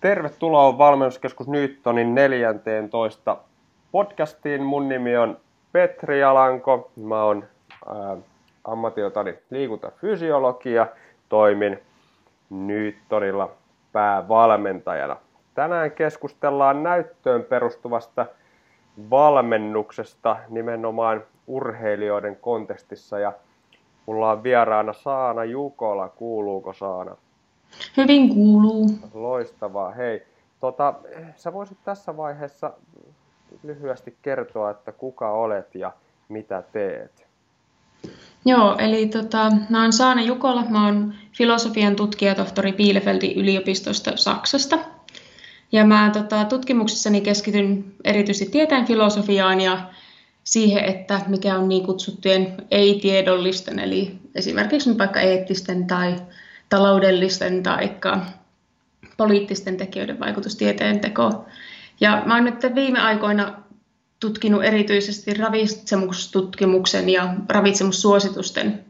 Tervetuloa Valmennuskeskus Newtonin 14 podcastiin. Mun nimi on Petri Alanko. Mä oon ää, ammatiltani liikuntafysiologia. Toimin Newtonilla päävalmentajana. Tänään keskustellaan näyttöön perustuvasta valmennuksesta nimenomaan urheilijoiden kontekstissa ja mulla on vieraana Saana Jukola. Kuuluuko Saana? Hyvin kuuluu. Loistavaa. Hei, tota, sä voisit tässä vaiheessa lyhyesti kertoa, että kuka olet ja mitä teet? Joo, eli tota, mä oon Saana Jukola, mä oon filosofian tutkijatohtori Bielefeldin yliopistosta Saksasta. Ja mä tota, tutkimuksessani keskityn erityisesti tieteen filosofiaan ja siihen, että mikä on niin kutsuttujen ei-tiedollisten, eli esimerkiksi vaikka eettisten tai taloudellisten tai poliittisten tekijöiden vaikutus tieteen tekoon. Ja mä oon nyt viime aikoina tutkinut erityisesti ravitsemustutkimuksen ja ravitsemussuositusten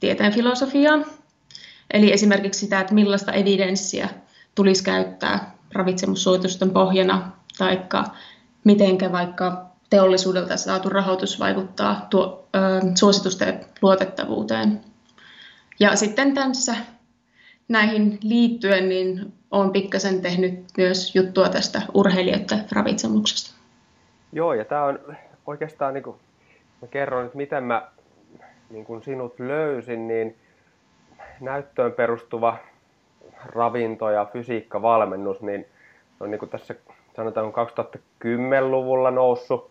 tieteen filosofiaa. Eli esimerkiksi sitä, että millaista evidenssiä tulisi käyttää ravitsemussuositusten pohjana, tai miten vaikka teollisuudelta saatu rahoitus vaikuttaa tuo, ö, suositusten luotettavuuteen. Ja sitten tässä näihin liittyen niin olen pikkasen tehnyt myös juttua tästä urheilijoiden ravitsemuksesta. Joo, ja tämä on oikeastaan, niin kuin mä kerron, että miten mä niin kuin sinut löysin, niin näyttöön perustuva ravinto- ja fysiikkavalmennus, niin on niin kuin tässä sanotaan 2010-luvulla noussut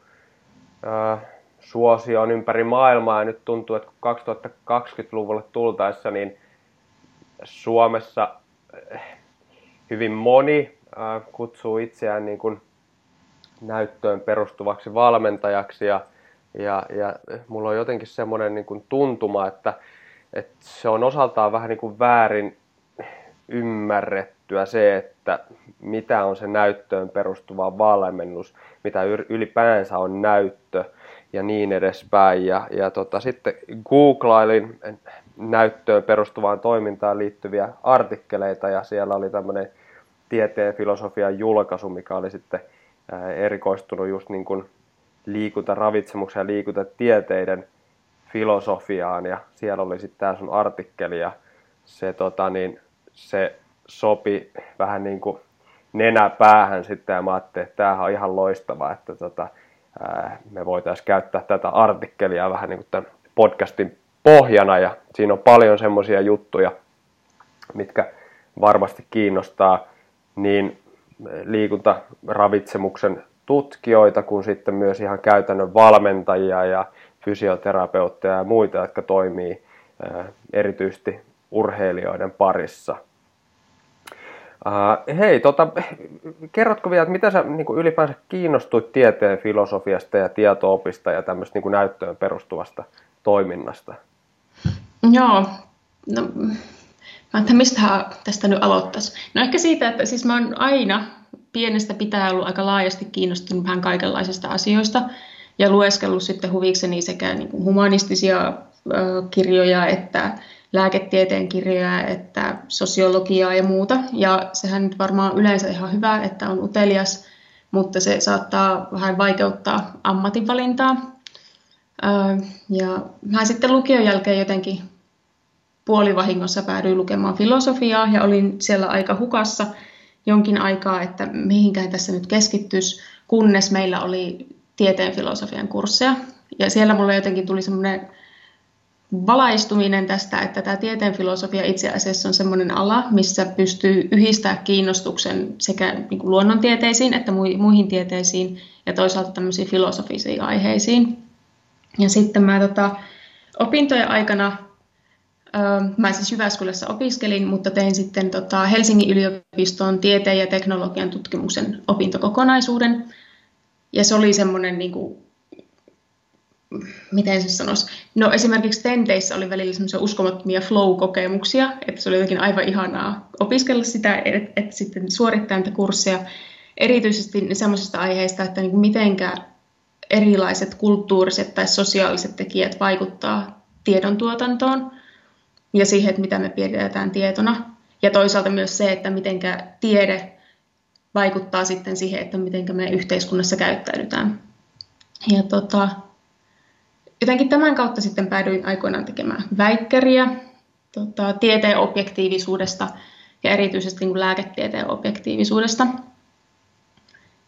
ää, suosioon ympäri maailmaa, ja nyt tuntuu, että 2020-luvulle tultaessa, niin Suomessa eh, hyvin moni äh, kutsuu itseään niin kuin näyttöön perustuvaksi valmentajaksi ja, ja, ja mulla on jotenkin semmoinen niin kuin tuntuma, että, että se on osaltaan vähän niin kuin väärin ymmärrettyä se, että mitä on se näyttöön perustuva valmennus, mitä ylipäänsä on näyttö ja niin edespäin. Ja, ja tota, sitten googlailin näyttöön perustuvaan toimintaan liittyviä artikkeleita ja siellä oli tämmöinen tieteen filosofian julkaisu, mikä oli sitten erikoistunut just niin kuin liikuntaravitsemuksen ja liikuntatieteiden filosofiaan ja siellä oli sitten tämä sun artikkeli ja se, tota, niin, se sopi vähän niin kuin nenä päähän sitten ja mä ajattelin, että tämähän on ihan loistava, että tota, ää, me voitaisiin käyttää tätä artikkelia vähän niin kuin tämän podcastin pohjana ja siinä on paljon semmoisia juttuja, mitkä varmasti kiinnostaa niin liikuntaravitsemuksen tutkijoita kuin sitten myös ihan käytännön valmentajia ja fysioterapeutteja ja muita, jotka toimii erityisesti urheilijoiden parissa. hei, tota, kerrotko vielä, että mitä sä niin ylipäänsä kiinnostuit tieteen filosofiasta ja tietoopista ja tämmöistä niin näyttöön perustuvasta toiminnasta? Joo, no, mä että mistä tästä nyt aloittaisi. No ehkä siitä, että siis mä oon aina pienestä pitää ollut aika laajasti kiinnostunut vähän kaikenlaisista asioista ja lueskellut sitten huvikseni sekä niin kuin humanistisia kirjoja että lääketieteen kirjoja että sosiologiaa ja muuta. Ja sehän nyt varmaan yleensä ihan hyvä, että on utelias, mutta se saattaa vähän vaikeuttaa ammatinvalintaa. Ja mä sitten lukion jälkeen jotenkin puolivahingossa päädyin lukemaan filosofiaa ja olin siellä aika hukassa jonkin aikaa, että mihinkään tässä nyt keskittyisi, kunnes meillä oli tieteen filosofian kursseja. Ja siellä mulle jotenkin tuli semmoinen valaistuminen tästä, että tämä tieteen filosofia itse asiassa on semmoinen ala, missä pystyy yhdistämään kiinnostuksen sekä niin kuin luonnontieteisiin että muihin tieteisiin ja toisaalta tämmöisiin filosofisiin aiheisiin. Ja sitten mä tota, opintojen aikana, ö, mä siis Jyväskylässä opiskelin, mutta tein sitten tota, Helsingin yliopiston tieteen ja teknologian tutkimuksen opintokokonaisuuden. Ja se oli semmoinen, niin kuin, miten se sanoisi, no esimerkiksi tenteissä oli välillä semmoisia uskomattomia flow-kokemuksia, että se oli jotenkin aivan ihanaa opiskella sitä, että et sitten suorittaa niitä kursseja, erityisesti semmoisista aiheista, että niin mitenkä erilaiset kulttuuriset tai sosiaaliset tekijät vaikuttaa tiedon tuotantoon ja siihen, että mitä me pidetään tietona. Ja toisaalta myös se, että miten tiede vaikuttaa sitten siihen, että miten me yhteiskunnassa käyttäydytään. Ja tota, jotenkin tämän kautta sitten päädyin aikoinaan tekemään väikkäriä tota, tieteen objektiivisuudesta ja erityisesti niin kuin lääketieteen objektiivisuudesta.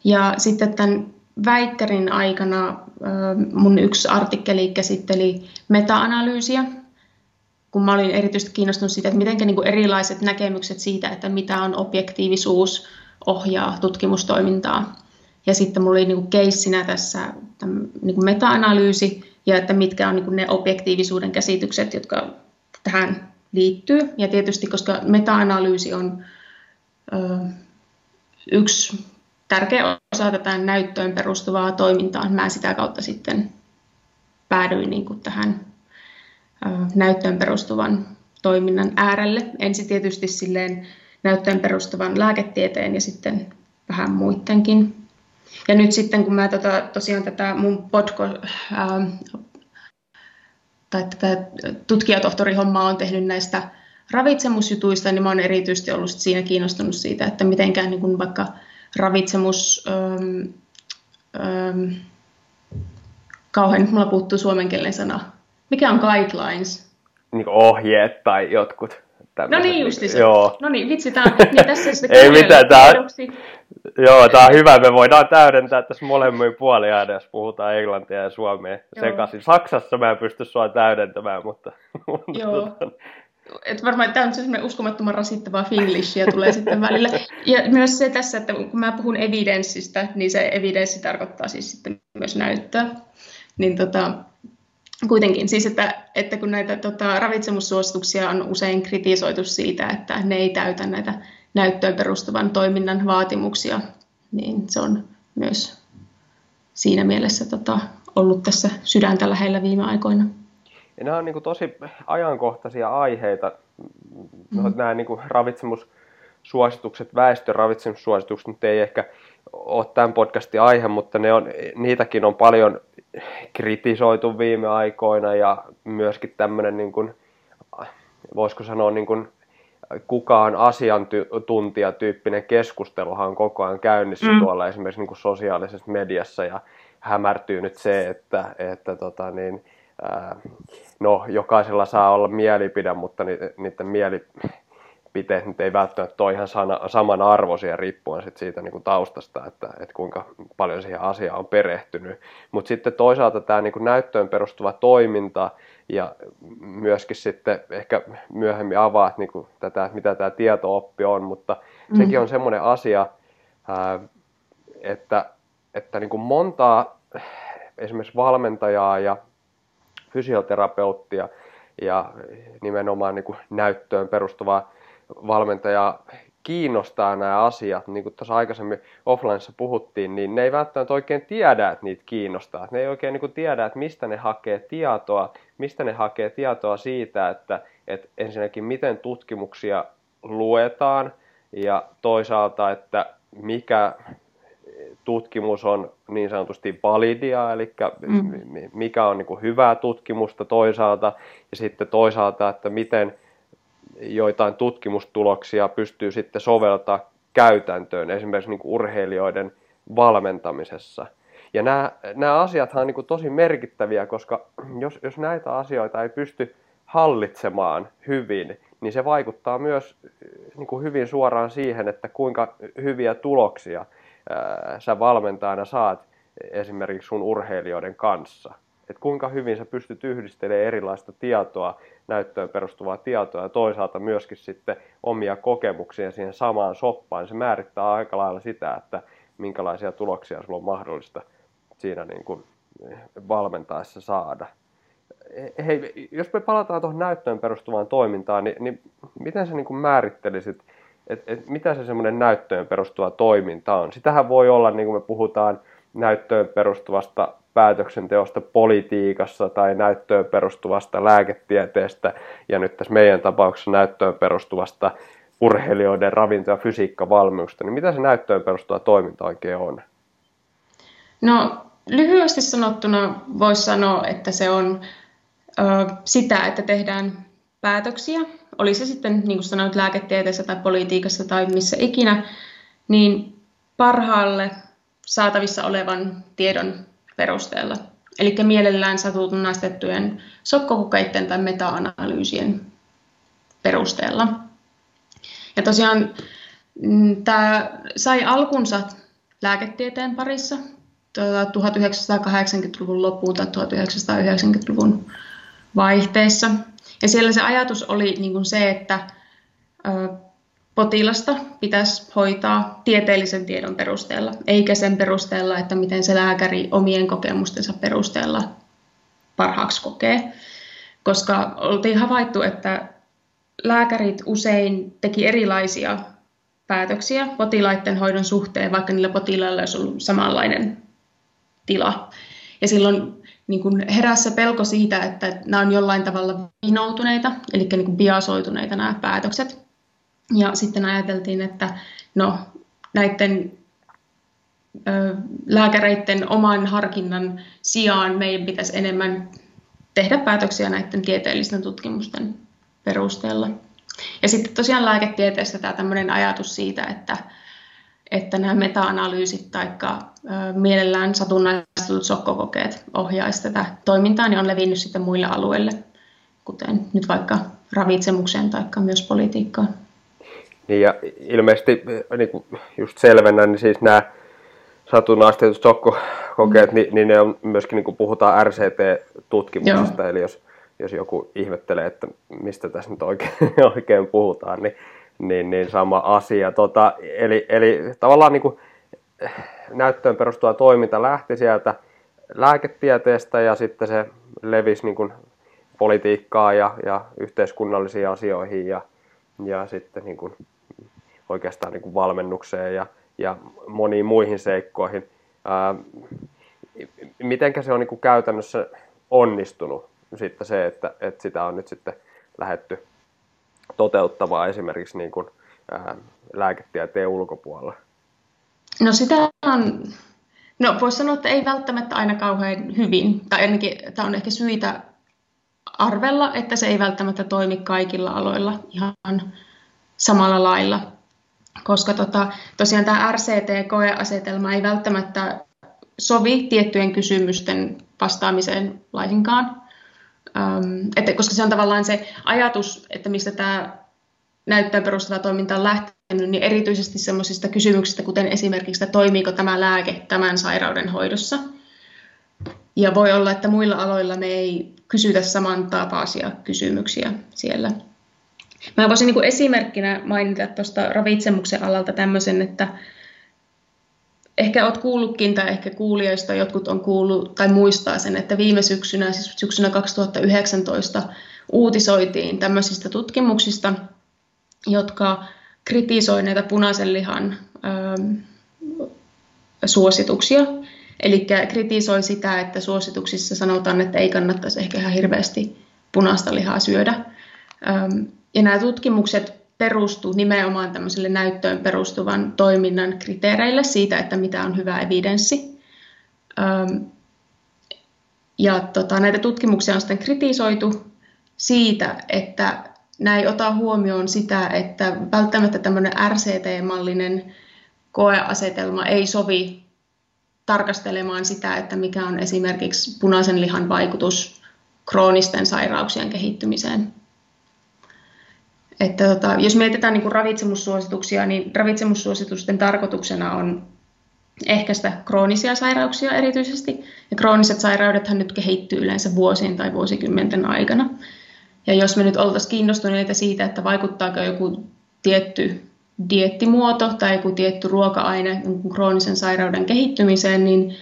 Ja sitten tämän väikkärin aikana mun yksi artikkeli käsitteli meta-analyysiä, kun mä olin erityisesti kiinnostunut siitä, että miten niin erilaiset näkemykset siitä, että mitä on objektiivisuus, ohjaa tutkimustoimintaa. Ja sitten mulla oli niin keissinä tässä niin meta-analyysi ja että mitkä on niin ne objektiivisuuden käsitykset, jotka tähän liittyy. Ja tietysti, koska meta-analyysi on ö, yksi tärkeä osa tätä näyttöön perustuvaa toimintaa, mä sitä kautta sitten päädyin niin kuin tähän näyttöön perustuvan toiminnan äärelle. Ensin tietysti silleen näyttöön perustuvan lääketieteen ja sitten vähän muidenkin. Ja nyt sitten kun mä tota, tosiaan tätä mun podko, ää, tai tätä tutkijatohtorihommaa on tehnyt näistä ravitsemusjutuista, niin mä oon erityisesti ollut siinä kiinnostunut siitä, että mitenkään niin kuin vaikka ravitsemus, öm, öm, kauhean, nyt mulla puuttuu suomenkielinen sana. Mikä on guidelines? Niin ohjeet tai jotkut. No niin, justi se. Joo. No niin, vitsi, tämä on, niin tässä sitten Ei mitään, tämä on, Joo, tämä on hyvä. Me voidaan täydentää tässä molemmin puolia, jos puhutaan englantia ja suomea Joo. sekaisin. Saksassa mä en pysty sua täydentämään, mutta... Joo. Et varmaan tämä on sellainen uskomattoman rasittavaa finglishia tulee sitten välillä. Ja myös se tässä, että kun mä puhun evidenssistä, niin se evidenssi tarkoittaa siis sitten myös näyttöä. Niin tota, kuitenkin siis, että, että kun näitä tota, ravitsemussuosituksia on usein kritisoitu siitä, että ne ei täytä näitä näyttöön perustuvan toiminnan vaatimuksia, niin se on myös siinä mielessä tota, ollut tässä sydäntä lähellä viime aikoina. Ja nämä on niin kuin tosi ajankohtaisia aiheita, mm-hmm. nämä niin kuin ravitsemussuositukset, väestön ravitsemussuositukset, nyt ei ehkä ole tämän podcastin aihe, mutta ne on, niitäkin on paljon kritisoitu viime aikoina ja myöskin tämmöinen, niin kuin, voisiko sanoa, niin kuin kukaan asiantuntijatyyppinen keskusteluhan on koko ajan käynnissä mm. tuolla esimerkiksi niin kuin sosiaalisessa mediassa ja hämärtyy nyt se, että, että tota niin, no, jokaisella saa olla mielipide, mutta ni, niiden mielipiteet nyt ei välttämättä ole ihan samanarvoisia riippuen sit siitä niin kuin taustasta, että, että kuinka paljon siihen asiaan on perehtynyt. Mutta sitten toisaalta tämä niin kuin näyttöön perustuva toiminta, ja myöskin sitten ehkä myöhemmin avaat niin kuin tätä, mitä tämä tietooppi on, mutta mm. sekin on semmoinen asia, että, että niin kuin montaa esimerkiksi valmentajaa ja fysioterapeuttia ja nimenomaan niin kuin näyttöön perustuvaa valmentajaa kiinnostaa nämä asiat, niin kuin tuossa aikaisemmin offlineissa puhuttiin, niin ne ei välttämättä oikein tiedä, että niitä kiinnostaa. Ne ei oikein niin kuin tiedä, että mistä ne hakee tietoa, mistä ne hakee tietoa siitä, että, että ensinnäkin miten tutkimuksia luetaan ja toisaalta, että mikä tutkimus on niin sanotusti validia, eli mm. mikä on niin hyvää tutkimusta toisaalta, ja sitten toisaalta, että miten joitain tutkimustuloksia pystyy sitten soveltaa käytäntöön, esimerkiksi niin urheilijoiden valmentamisessa. Ja nämä, nämä asiathan on niin tosi merkittäviä, koska jos, jos näitä asioita ei pysty hallitsemaan hyvin, niin se vaikuttaa myös niin kuin hyvin suoraan siihen, että kuinka hyviä tuloksia ää, sä valmentajana saat esimerkiksi sun urheilijoiden kanssa. Et kuinka hyvin sä pystyt yhdistelemään erilaista tietoa, näyttöön perustuvaa tietoa ja toisaalta myöskin sitten omia kokemuksia siihen samaan soppaan. Se määrittää aika lailla sitä, että minkälaisia tuloksia sulla on mahdollista siinä niin kuin valmentaessa saada. Hei, jos me palataan tuohon näyttöön perustuvaan toimintaan, niin, niin miten sä niin kuin määrittelisit, että et mitä se semmoinen näyttöön perustuva toiminta on? Sitähän voi olla, niin kuin me puhutaan näyttöön perustuvasta päätöksenteosta politiikassa tai näyttöön perustuvasta lääketieteestä ja nyt tässä meidän tapauksessa näyttöön perustuvasta urheilijoiden ravinto- ja fysiikkavalmiusta, niin mitä se näyttöön perustuva toiminta oikein on? No lyhyesti sanottuna voisi sanoa, että se on ö, sitä, että tehdään päätöksiä, oli se sitten niin kuin sanoit lääketieteessä tai politiikassa tai missä ikinä, niin parhaalle saatavissa olevan tiedon perusteella. Eli mielellään satunnaistettujen sokkokokeiden tai meta-analyysien perusteella. Ja tosiaan mm, tämä sai alkunsa lääketieteen parissa 1980-luvun tuota, loppuun tai 1990-luvun vaihteessa. Ja siellä se ajatus oli niin kuin se, että potilasta pitäisi hoitaa tieteellisen tiedon perusteella, eikä sen perusteella, että miten se lääkäri omien kokemustensa perusteella parhaaksi kokee. Koska oltiin havaittu, että lääkärit usein teki erilaisia päätöksiä potilaiden hoidon suhteen, vaikka niillä potilailla olisi ollut samanlainen tila. Ja silloin niin kuin heräsi se pelko siitä, että nämä on jollain tavalla vinoutuneita, eli niin kuin biasoituneita nämä päätökset. Ja sitten ajateltiin, että no, näiden ö, lääkäreiden oman harkinnan sijaan meidän pitäisi enemmän tehdä päätöksiä näiden tieteellisten tutkimusten perusteella. Ja sitten tosiaan lääketieteestä tämä tämmöinen ajatus siitä, että, että nämä meta-analyysit tai mielellään satunnaistetut sokkokokeet ohjaisi tätä toimintaa, niin on levinnyt sitten muille alueille, kuten nyt vaikka ravitsemukseen tai myös politiikkaan. Niin ja ilmeisesti niin kuin just selvennä, niin siis nämä satunnaistetut sokkokokeet, mm. niin, niin ne on myöskin, niin kuin puhutaan RCT-tutkimuksista, Joo. eli jos, jos joku ihmettelee, että mistä tässä nyt oikein, oikein puhutaan, niin, niin, niin sama asia. Tota, eli, eli tavallaan niin kuin, näyttöön perustuva toiminta lähti sieltä lääketieteestä ja sitten se levisi niin kuin politiikkaan ja, ja yhteiskunnallisiin asioihin ja, ja sitten niin kuin oikeastaan niin kuin valmennukseen ja, ja moniin muihin seikkoihin. Ää, mitenkä se on niin kuin käytännössä onnistunut sitten se, että, että sitä on nyt sitten lähetty toteuttamaan esimerkiksi niin kuin, ää, lääketieteen ulkopuolella? No sitä on, no voisi sanoa, että ei välttämättä aina kauhean hyvin, tai ainakin tämä on ehkä syitä arvella, että se ei välttämättä toimi kaikilla aloilla ihan samalla lailla. Koska tota, tosiaan tämä RCT-koeasetelma ei välttämättä sovi tiettyjen kysymysten vastaamiseen laisinkaan. Ähm, että, koska se on tavallaan se ajatus, että mistä tämä näyttöön perustava toiminta on lähtenyt, niin erityisesti sellaisista kysymyksistä, kuten esimerkiksi, että toimiiko tämä lääke tämän sairauden hoidossa. Ja voi olla, että muilla aloilla me ei kysytä samantapaisia kysymyksiä siellä. Mä voisin niin kuin esimerkkinä mainita tuosta ravitsemuksen alalta tämmöisen, että ehkä olet kuullutkin tai ehkä kuulijoista jotkut on kuullut tai muistaa sen, että viime syksynä, siis syksynä 2019, uutisoitiin tämmöisistä tutkimuksista, jotka kritisoivat näitä punaisen lihan ö, suosituksia. Eli kritisoi sitä, että suosituksissa sanotaan, että ei kannattaisi ehkä ihan hirveästi punaista lihaa syödä. Ja nämä tutkimukset perustuu nimenomaan tämmöiselle näyttöön perustuvan toiminnan kriteereille siitä, että mitä on hyvä evidenssi. Ja tota, näitä tutkimuksia on sitten kritisoitu siitä, että nämä ei ota huomioon sitä, että välttämättä tämmöinen RCT-mallinen koeasetelma ei sovi tarkastelemaan sitä, että mikä on esimerkiksi punaisen lihan vaikutus kroonisten sairauksien kehittymiseen. Että tota, jos mietitään niin kuin ravitsemussuosituksia, niin ravitsemussuositusten tarkoituksena on ehkäistä kroonisia sairauksia erityisesti. Ja krooniset sairaudethan nyt kehittyy yleensä vuosien tai vuosikymmenten aikana. Ja jos me nyt oltaisiin kiinnostuneita siitä, että vaikuttaako joku tietty diettimuoto tai joku tietty ruoka-aine kroonisen sairauden kehittymiseen, niin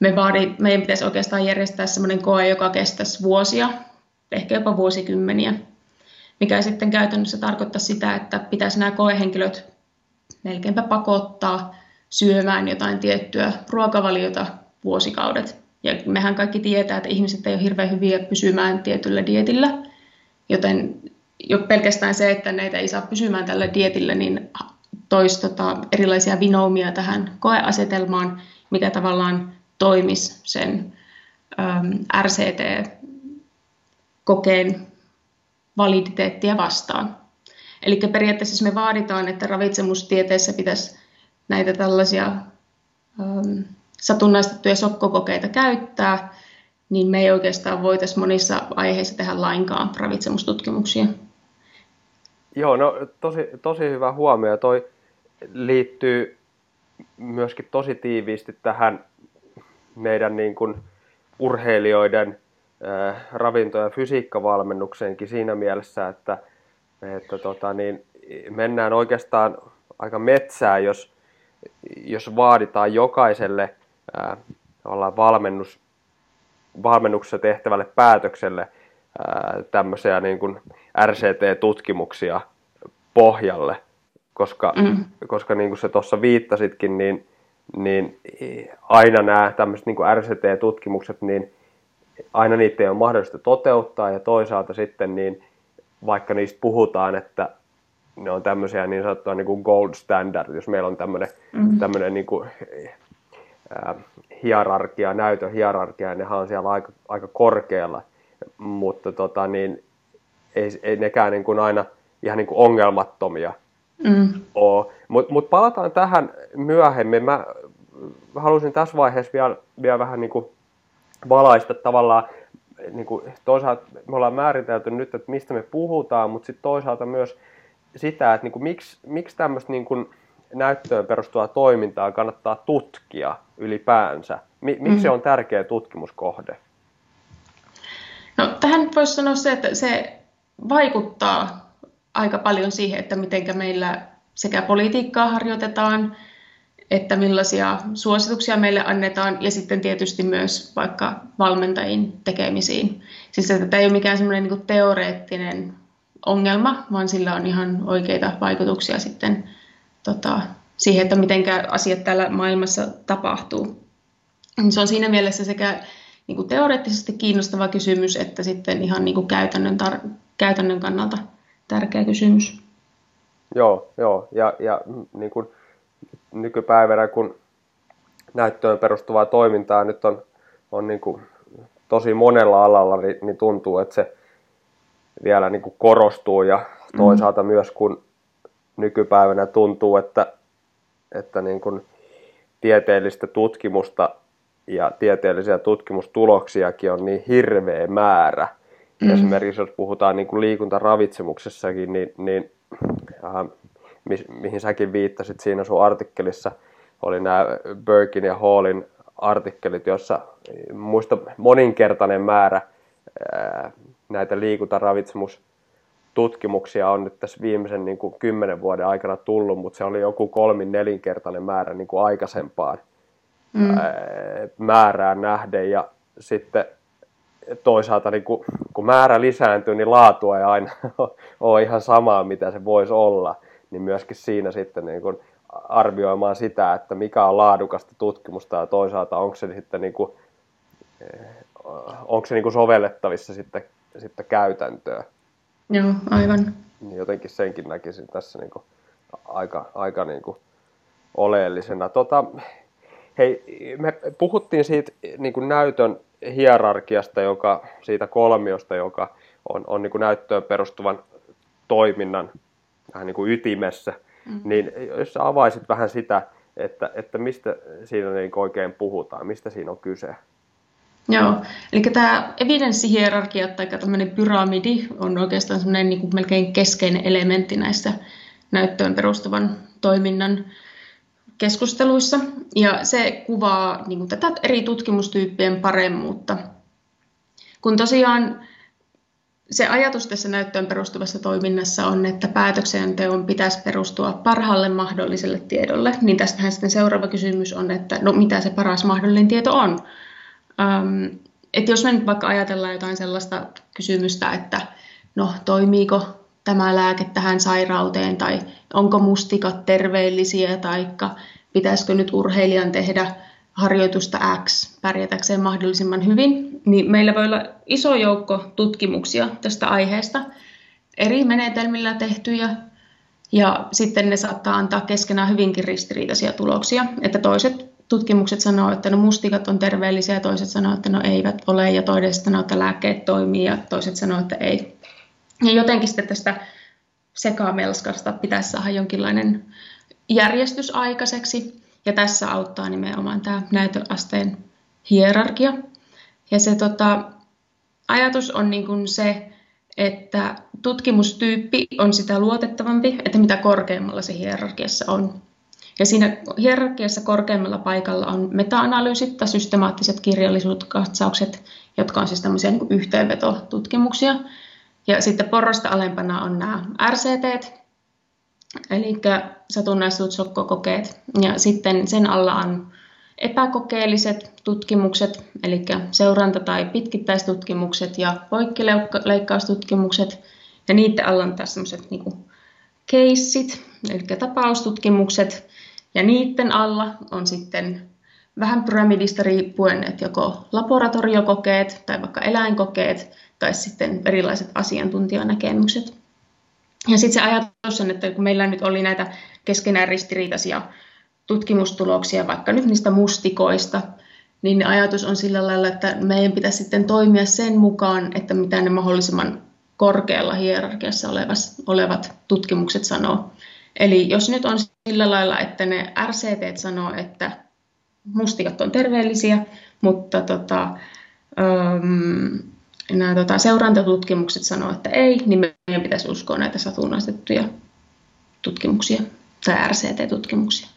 me vaadi, meidän pitäisi oikeastaan järjestää sellainen koe, joka kestäisi vuosia, ehkä jopa vuosikymmeniä mikä sitten käytännössä tarkoittaa sitä, että pitäisi nämä koehenkilöt melkeinpä pakottaa syömään jotain tiettyä ruokavaliota vuosikaudet. Ja mehän kaikki tietää, että ihmiset ei ole hirveän hyviä pysymään tietyllä dietillä, joten jo pelkästään se, että näitä ei saa pysymään tällä dietillä, niin toisi tota erilaisia vinoumia tähän koeasetelmaan, mikä tavallaan toimisi sen äm, RCT-kokeen validiteettia vastaan. Eli periaatteessa me vaaditaan, että ravitsemustieteessä pitäisi näitä tällaisia ähm, satunnaistettuja sokkokokeita käyttää, niin me ei oikeastaan voitaisiin monissa aiheissa tehdä lainkaan ravitsemustutkimuksia. Joo, no tosi, tosi hyvä huomio. Toi liittyy myöskin tosi tiiviisti tähän meidän niin kuin urheilijoiden äh, ravinto- ja fysiikkavalmennukseenkin siinä mielessä, että, että tota, niin mennään oikeastaan aika metsään, jos, jos vaaditaan jokaiselle ää, valmennus, valmennuksessa tehtävälle päätökselle ää, tämmöisiä niin kuin RCT-tutkimuksia pohjalle, koska, mm. koska niin kuin se tuossa viittasitkin, niin, niin aina nämä tämmöiset niin RCT-tutkimukset, niin aina niitä ei ole mahdollista toteuttaa ja toisaalta sitten niin vaikka niistä puhutaan, että ne on tämmöisiä niin sanottua niin kuin gold standard, jos meillä on tämmöinen, mm-hmm. tämmöinen niin kuin, ää, hierarkia, näytön hierarkia, nehän on siellä aika, aika korkealla, mutta tota, niin, ei, ei nekään niin kuin aina ihan niin kuin ongelmattomia mm. ole. Mutta mut palataan tähän myöhemmin. Mä halusin tässä vaiheessa vielä, vielä vähän niin kuin valaista tavallaan, niin kuin toisaalta me ollaan määritelty nyt, että mistä me puhutaan, mutta sitten toisaalta myös sitä, että niin kuin, miksi, miksi tämmöistä niin kuin näyttöön perustuvaa toimintaa kannattaa tutkia ylipäänsä? Miksi se on tärkeä tutkimuskohde? No, tähän voisi sanoa se, että se vaikuttaa aika paljon siihen, että miten meillä sekä politiikkaa harjoitetaan, että millaisia suosituksia meille annetaan ja sitten tietysti myös vaikka valmentajien tekemisiin. Siis että tämä ei ole mikään semmoinen niin teoreettinen ongelma, vaan sillä on ihan oikeita vaikutuksia sitten tota, siihen, että miten asiat täällä maailmassa tapahtuu. Se on siinä mielessä sekä niin kuin teoreettisesti kiinnostava kysymys, että sitten ihan niin kuin käytännön, tar- käytännön kannalta tärkeä kysymys. Joo, joo. Ja, ja niin kuin nykypäivänä, kun näyttöön perustuvaa toimintaa nyt on, on niin kuin tosi monella alalla, niin, niin tuntuu, että se vielä niin kuin korostuu ja toisaalta mm. myös kun nykypäivänä tuntuu, että, että niin kuin tieteellistä tutkimusta ja tieteellisiä tutkimustuloksiakin on niin hirveä määrä. Mm. Esimerkiksi jos puhutaan niin kuin liikuntaravitsemuksessakin, niin, niin äh, mi, mihin säkin viittasit siinä sun artikkelissa, oli nämä Birkin ja Hallin artikkelit, jossa muista moninkertainen määrä äh, näitä liikuntaravitsemustutkimuksia on nyt tässä viimeisen niin kuin kymmenen vuoden aikana tullut, mutta se oli joku kolmin nelinkertainen määrä niin kuin aikaisempaan mm. määrään nähden ja sitten toisaalta niin kun, kun määrä lisääntyy, niin laatua ei aina ole ihan samaa, mitä se voisi olla, niin myöskin siinä sitten niin kun arvioimaan sitä, että mikä on laadukasta tutkimusta ja toisaalta onko se sitten niin kuin, onko se niin kuin sovellettavissa sitten sitten käytäntöä. Joo, aivan. Niin jotenkin senkin näkisin tässä niin kuin aika, aika niin kuin oleellisena. Tota, hei, me puhuttiin siitä niin kuin näytön hierarkiasta, joka, siitä kolmiosta, joka on, on niin kuin näyttöön perustuvan toiminnan vähän niin kuin ytimessä, mm. niin jos avaisit vähän sitä, että, että mistä siinä niin oikein puhutaan, mistä siinä on kyse? Joo, eli tämä evidenssihierarkia tai tämmöinen pyramidi on oikeastaan semmoinen niin melkein keskeinen elementti näissä näyttöön perustuvan toiminnan keskusteluissa. Ja se kuvaa niin kuin tätä eri tutkimustyyppien paremmuutta. Kun tosiaan se ajatus tässä näyttöön perustuvassa toiminnassa on, että päätöksenteon pitäisi perustua parhaalle mahdolliselle tiedolle, niin tästähän sitten seuraava kysymys on, että no mitä se paras mahdollinen tieto on. Um, että jos me nyt vaikka ajatellaan jotain sellaista kysymystä, että no toimiiko tämä lääke tähän sairauteen tai onko mustikat terveellisiä tai pitäisikö nyt urheilijan tehdä harjoitusta X pärjätäkseen mahdollisimman hyvin, niin meillä voi olla iso joukko tutkimuksia tästä aiheesta, eri menetelmillä tehtyjä, ja sitten ne saattaa antaa keskenään hyvinkin ristiriitaisia tuloksia, että toiset tutkimukset sanoo, että no mustikat on terveellisiä, toiset sanoo, että no eivät ole, ja toiset sanoo, että lääkkeet toimii, ja toiset sanoo, että ei. Ja jotenkin sitten tästä sekamelskasta pitäisi saada jonkinlainen järjestys aikaiseksi. Ja tässä auttaa nimenomaan tämä näytöasteen hierarkia. Ja se tota, ajatus on niin kuin se, että tutkimustyyppi on sitä luotettavampi, että mitä korkeammalla se hierarkiassa on. Ja siinä hierarkiassa korkeammalla paikalla on meta-analyysit tai systemaattiset kirjallisuuskatsaukset, jotka on siis tämmöisiä niin yhteenvetotutkimuksia. Ja sitten porrasta alempana on nämä RCT, eli satunnaistut sokkokokeet. Ja sitten sen alla on epäkokeelliset tutkimukset, eli seuranta- tai pitkittäistutkimukset ja poikkileikkaustutkimukset. Ja niiden alla on taas sellaiset niin keissit, eli tapaustutkimukset. Ja niiden alla on sitten vähän pyramidista riippuen, että joko laboratoriokokeet tai vaikka eläinkokeet tai sitten erilaiset asiantuntijanäkemykset. Ja sitten se ajatus on, että kun meillä nyt oli näitä keskenään ristiriitaisia tutkimustuloksia, vaikka nyt niistä mustikoista, niin ajatus on sillä lailla, että meidän pitäisi sitten toimia sen mukaan, että mitä ne mahdollisimman korkealla hierarkiassa olevat tutkimukset sanoo. Eli jos nyt on sillä lailla, että ne RCT sanoo, että mustikat on terveellisiä, mutta tota, ähm, nämä tota, seurantatutkimukset sanoo, että ei, niin meidän pitäisi uskoa näitä satunnaistettuja tutkimuksia tai RCT-tutkimuksia.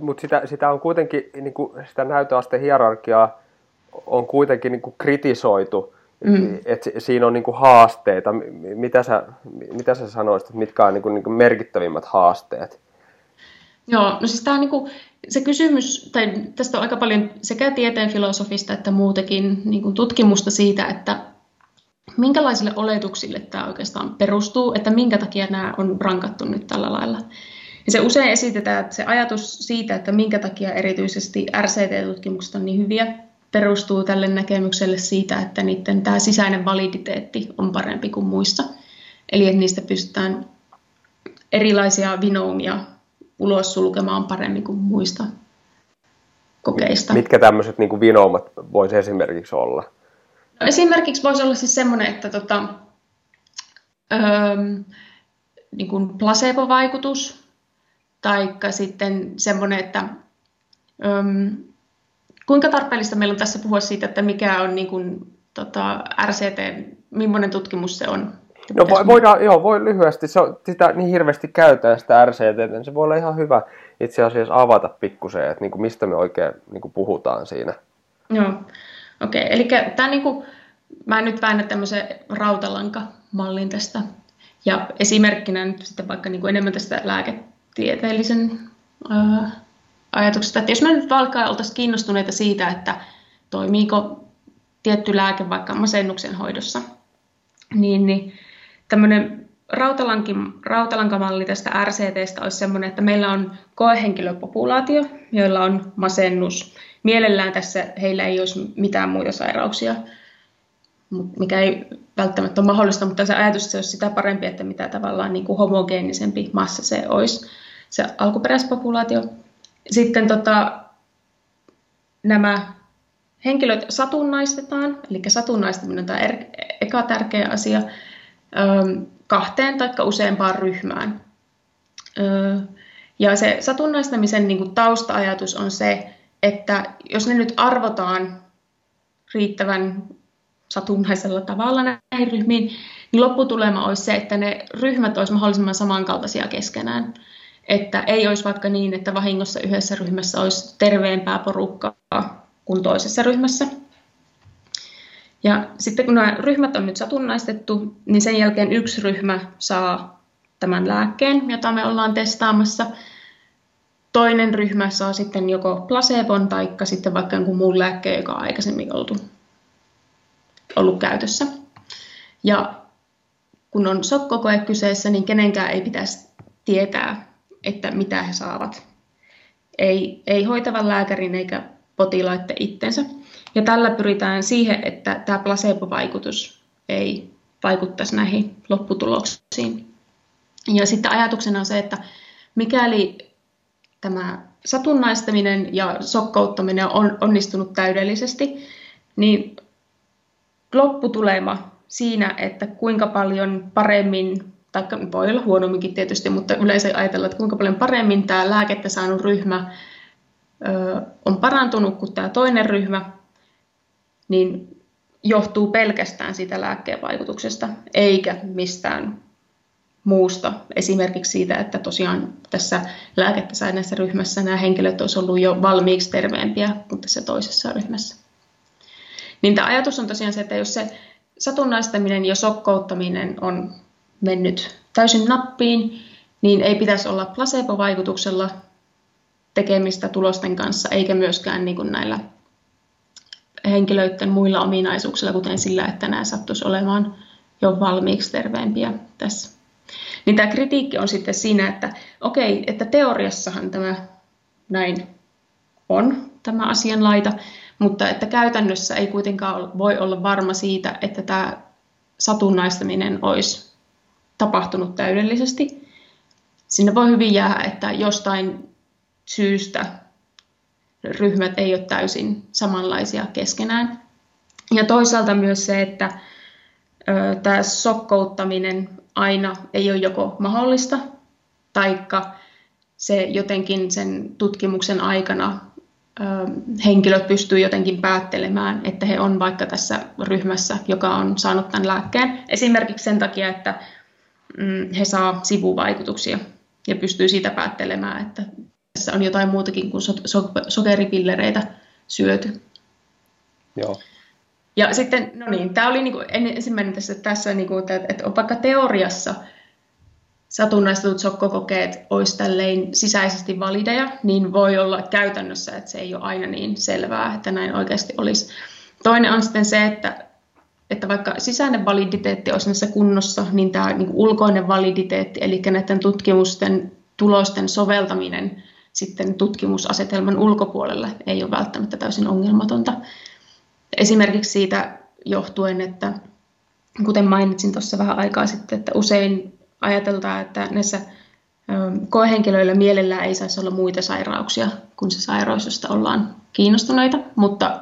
Mutta sitä, sitä on kuitenkin, niin kuin sitä näytöasteen hierarkiaa on kuitenkin niin kuin kritisoitu, mm. että siinä on niin kuin haasteita. Mitä sä, mitä sä sanoisit, mitkä on niin kuin, niin kuin merkittävimmät haasteet? Joo, no siis tämä on niin kuin, se kysymys, tai tästä on aika paljon sekä tieteen filosofista että muutenkin niin kuin tutkimusta siitä, että minkälaisille oletuksille tämä oikeastaan perustuu, että minkä takia nämä on rankattu nyt tällä lailla. Ja se usein esitetään, että se ajatus siitä, että minkä takia erityisesti RCT-tutkimukset on niin hyviä, perustuu tälle näkemykselle siitä, että niiden tämä sisäinen validiteetti on parempi kuin muissa. Eli että niistä pystytään erilaisia vinoumia ulos sulkemaan paremmin kuin muista kokeista. Mitkä tämmöiset niin vinoumat voisi esimerkiksi olla? No, esimerkiksi voisi olla siis semmoinen, että tota, öö, niin kuin placebo-vaikutus, tai sitten semmoinen, että öö, kuinka tarpeellista meillä on tässä puhua siitä, että mikä on niin kuin, tota, RCT, millainen tutkimus se on No vo, voidaan, joo, voi lyhyesti, se on, sitä niin hirveästi käytetään sitä RCT, niin se voi olla ihan hyvä itse asiassa avata pikkusen, että niin kuin mistä me oikein niin kuin puhutaan siinä. Joo, okei, okay. eli tämä niin kuin, mä nyt väännän tämmöisen rautalankamallin tästä, ja esimerkkinä nyt sitten vaikka niin kuin enemmän tästä lääketieteellisen ää, ajatuksesta, että jos me nyt alkaa oltaisiin kiinnostuneita siitä, että toimiiko tietty lääke vaikka masennuksen hoidossa, niin, niin tämmöinen rautalankamalli tästä RCTstä olisi sellainen, että meillä on koehenkilöpopulaatio, joilla on masennus. Mielellään tässä heillä ei olisi mitään muita sairauksia, mikä ei välttämättä ole mahdollista, mutta se ajatus se olisi sitä parempi, että mitä tavallaan niin kuin homogeenisempi massa se olisi, se alkuperäispopulaatio. Sitten tota, nämä henkilöt satunnaistetaan, eli satunnaistaminen on tämä er-, eka tärkeä asia, kahteen tai useampaan ryhmään. Ja se satunnaistamisen niin kuin tausta-ajatus on se, että jos ne nyt arvotaan riittävän satunnaisella tavalla näihin ryhmiin, niin lopputulema olisi se, että ne ryhmät olisivat mahdollisimman samankaltaisia keskenään. Että ei olisi vaikka niin, että vahingossa yhdessä ryhmässä olisi terveempää porukkaa kuin toisessa ryhmässä. Ja sitten kun nämä ryhmät on nyt satunnaistettu, niin sen jälkeen yksi ryhmä saa tämän lääkkeen, jota me ollaan testaamassa. Toinen ryhmä saa sitten joko placebon tai sitten vaikka jonkun muun lääkkeen, joka on aikaisemmin ollut, ollut käytössä. Ja kun on sokkokoe kyseessä, niin kenenkään ei pitäisi tietää, että mitä he saavat. Ei, ei hoitavan lääkärin eikä potilaiden itsensä. Ja tällä pyritään siihen, että tämä placebo-vaikutus ei vaikuttaisi näihin lopputuloksiin. Ja sitten ajatuksena on se, että mikäli tämä satunnaistaminen ja sokkouttaminen on onnistunut täydellisesti, niin lopputulema siinä, että kuinka paljon paremmin tai voi olla huonomminkin tietysti, mutta yleensä ajatellaan, että kuinka paljon paremmin tämä lääkettä saanut ryhmä ö, on parantunut kuin tämä toinen ryhmä, niin johtuu pelkästään siitä lääkkeen vaikutuksesta, eikä mistään muusta. Esimerkiksi siitä, että tosiaan tässä lääkettä saineessa ryhmässä nämä henkilöt olisivat olleet jo valmiiksi terveempiä kuin tässä toisessa ryhmässä. Niin tämä ajatus on tosiaan se, että jos se satunnaistaminen ja sokkouttaminen on mennyt täysin nappiin, niin ei pitäisi olla placebo-vaikutuksella tekemistä tulosten kanssa, eikä myöskään niin kuin näillä henkilöiden muilla ominaisuuksilla, kuten sillä, että nämä sattuisi olemaan jo valmiiksi terveempiä tässä. Niin tämä kritiikki on sitten siinä, että okei, että teoriassahan tämä näin on, tämä asianlaita, mutta että käytännössä ei kuitenkaan voi olla varma siitä, että tämä satunnaistaminen olisi tapahtunut täydellisesti. Sinne voi hyvin jäädä, että jostain syystä ryhmät ei ole täysin samanlaisia keskenään. Ja toisaalta myös se, että tämä sokkouttaminen aina ei ole joko mahdollista, taikka se jotenkin sen tutkimuksen aikana henkilöt pystyy jotenkin päättelemään, että he on vaikka tässä ryhmässä, joka on saanut tämän lääkkeen. Esimerkiksi sen takia, että mm, he saa sivuvaikutuksia ja pystyy siitä päättelemään, että tässä on jotain muutakin kuin so- so- sokeripillereitä syöty. Joo. Ja sitten, no niin, tämä oli niinku ensimmäinen tässä, tässä niinku, että, että vaikka teoriassa satunnaistetut sokkokokeet olisi tälleen sisäisesti valideja, niin voi olla käytännössä, että se ei ole aina niin selvää, että näin oikeasti olisi. Toinen on sitten se, että, että vaikka sisäinen validiteetti olisi näissä kunnossa, niin tämä niin ulkoinen validiteetti, eli näiden tutkimusten tulosten soveltaminen sitten tutkimusasetelman ulkopuolelle ei ole välttämättä täysin ongelmatonta. Esimerkiksi siitä johtuen, että kuten mainitsin tuossa vähän aikaa sitten, että usein ajateltaan, että näissä koehenkilöillä mielellään ei saisi olla muita sairauksia kuin se sairaus, josta ollaan kiinnostuneita, mutta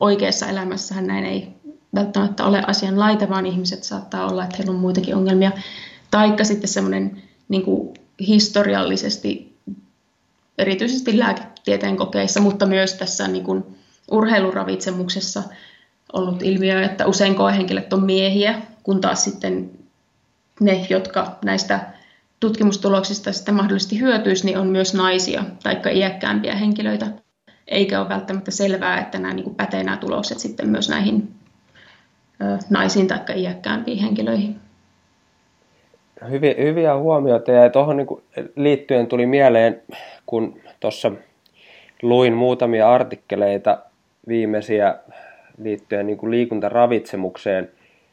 oikeassa elämässähän näin ei välttämättä ole asian laita, vaan ihmiset saattaa olla, että heillä on muitakin ongelmia. Taikka sitten semmoinen niin historiallisesti, erityisesti lääketieteen kokeissa, mutta myös tässä niin kuin urheiluravitsemuksessa ollut ilmiö, että usein koehenkilöt on miehiä, kun taas sitten ne, jotka näistä tutkimustuloksista sitten mahdollisesti hyötyisi, niin on myös naisia tai iäkkäämpiä henkilöitä. Eikä ole välttämättä selvää, että nämä niin pätee nämä tulokset sitten myös näihin naisiin tai iäkkäämpiin henkilöihin. Hyviä, hyviä huomioita ja tuohon niin liittyen tuli mieleen, kun tuossa luin muutamia artikkeleita viimeisiä liittyen niin kuin liikuntaravitsemukseen,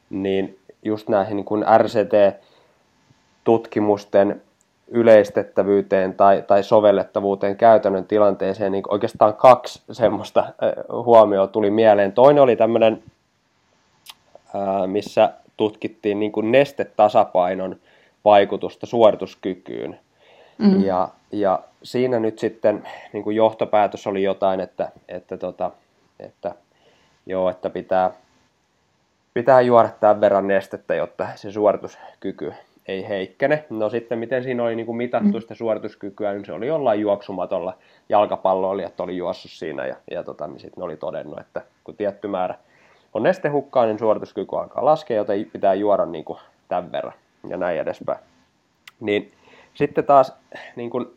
niin just näihin niin kuin RCT-tutkimusten yleistettävyyteen tai, tai sovellettavuuteen käytännön tilanteeseen, niin oikeastaan kaksi semmoista huomioa tuli mieleen. Toinen oli tämmöinen, missä tutkittiin niin kuin nestetasapainon vaikutusta suorituskykyyn. Mm. Ja, ja siinä nyt sitten niin kuin johtopäätös oli jotain, että, että, tota, että joo, että pitää, pitää juoda tämän verran nestettä, jotta se suorituskyky ei heikkene. No sitten miten siinä oli niin kuin mitattu mm. sitä suorituskykyä, niin se oli jollain juoksumatolla jalkapalloilijat oli juossut siinä ja, ja tota, niin sitten ne oli todennut, että kun tietty määrä on nestehukkaa, niin suorituskyky alkaa laskea, joten pitää juoda niin kuin tämän verran ja näin edespäin. Niin sitten taas niin kun,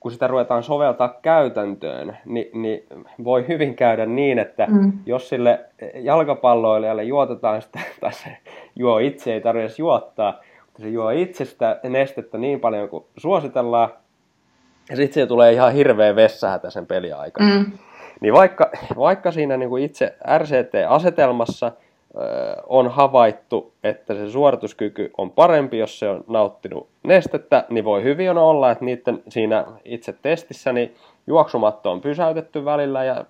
kun sitä ruvetaan soveltaa käytäntöön, niin, niin voi hyvin käydä niin, että mm. jos sille jalkapalloilijalle juotetaan sitä, tai se juo itse, ei tarvitse juottaa, mutta se juo itse sitä nestettä niin paljon kuin suositellaan, ja sitten se tulee ihan hirveä vessähätä sen peliaikana. Mm. Niin vaikka, vaikka siinä niin kuin itse RCT-asetelmassa – on havaittu, että se suorituskyky on parempi, jos se on nauttinut nestettä, niin voi hyvin olla, että niiden siinä itse testissä niin juoksumatto on pysäytetty välillä ja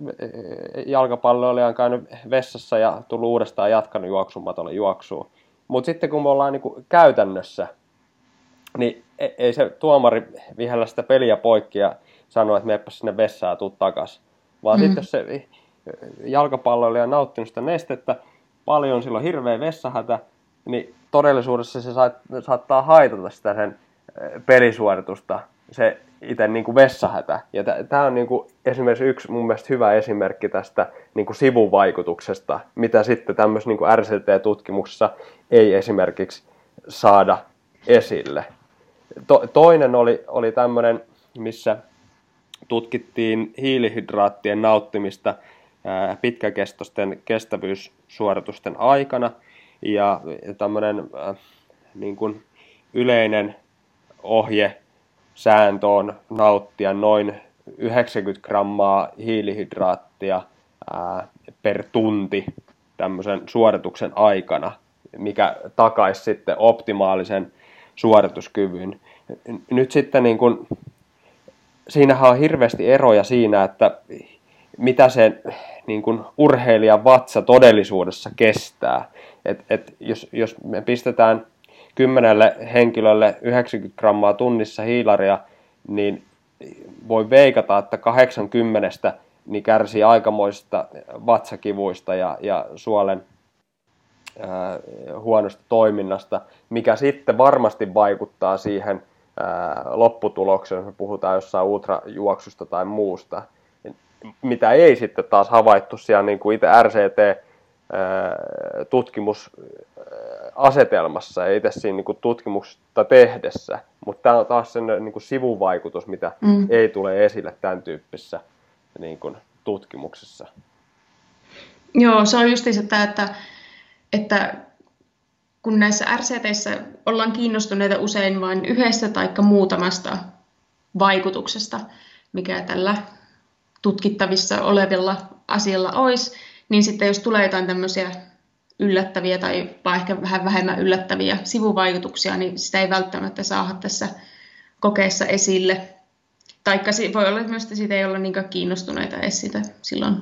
jalkapalloilija on käynyt vessassa ja tullut uudestaan jatkanut juoksumatolle juoksua. Mutta sitten kun me ollaan niin käytännössä, niin e, ei se tuomari vihellä sitä peliä poikki ja sano, että meppä sinne vessaan ja tuu takas. Vaan mm. sitten jos se jalkapalloilija on nauttinut sitä nestettä, paljon, silloin hirveä vessahätä, niin todellisuudessa se saattaa haitata sitä sen pelisuoritusta, se itse niin kuin vessahätä. Ja tämä on niin kuin esimerkiksi yksi mun mielestä hyvä esimerkki tästä niin kuin sivuvaikutuksesta, mitä sitten tämmöisessä niin RCT-tutkimuksessa ei esimerkiksi saada esille. To, toinen oli, oli tämmöinen, missä tutkittiin hiilihydraattien nauttimista pitkäkestoisten kestävyyssuoritusten aikana. Ja tämmöinen niin kuin yleinen ohje sääntö on nauttia noin 90 grammaa hiilihydraattia per tunti tämmöisen suorituksen aikana, mikä takaisi sitten optimaalisen suorituskyvyn. Nyt sitten niin kun, siinähän on hirveästi eroja siinä, että mitä se niin kun, urheilijan vatsa todellisuudessa kestää. Et, et jos, jos me pistetään kymmenelle henkilölle 90 grammaa tunnissa hiilaria, niin voi veikata, että 80 niin kärsii aikamoisista vatsakivuista ja, ja suolen ää, huonosta toiminnasta, mikä sitten varmasti vaikuttaa siihen ää, lopputulokseen, jos me puhutaan jossain ultrajuoksusta tai muusta, mitä ei sitten taas havaittu siellä niin kuin itse RCT tutkimusasetelmassa ja itse siinä niin kuin tutkimusta tehdessä, mutta tämä on taas sen niin kuin sivuvaikutus, mitä mm. ei tule esille tämän tyyppisessä niin kuin, tutkimuksessa. Joo, se on just sitä, että, että kun näissä RCTissä ollaan kiinnostuneita usein vain yhdestä tai muutamasta vaikutuksesta, mikä tällä tutkittavissa olevilla asialla olisi, niin sitten jos tulee jotain tämmöisiä yllättäviä tai ehkä vähän vähemmän yllättäviä sivuvaikutuksia, niin sitä ei välttämättä saada tässä kokeessa esille. Taikka voi olla myös, että siitä ei olla niinkään kiinnostuneita edes siitä silloin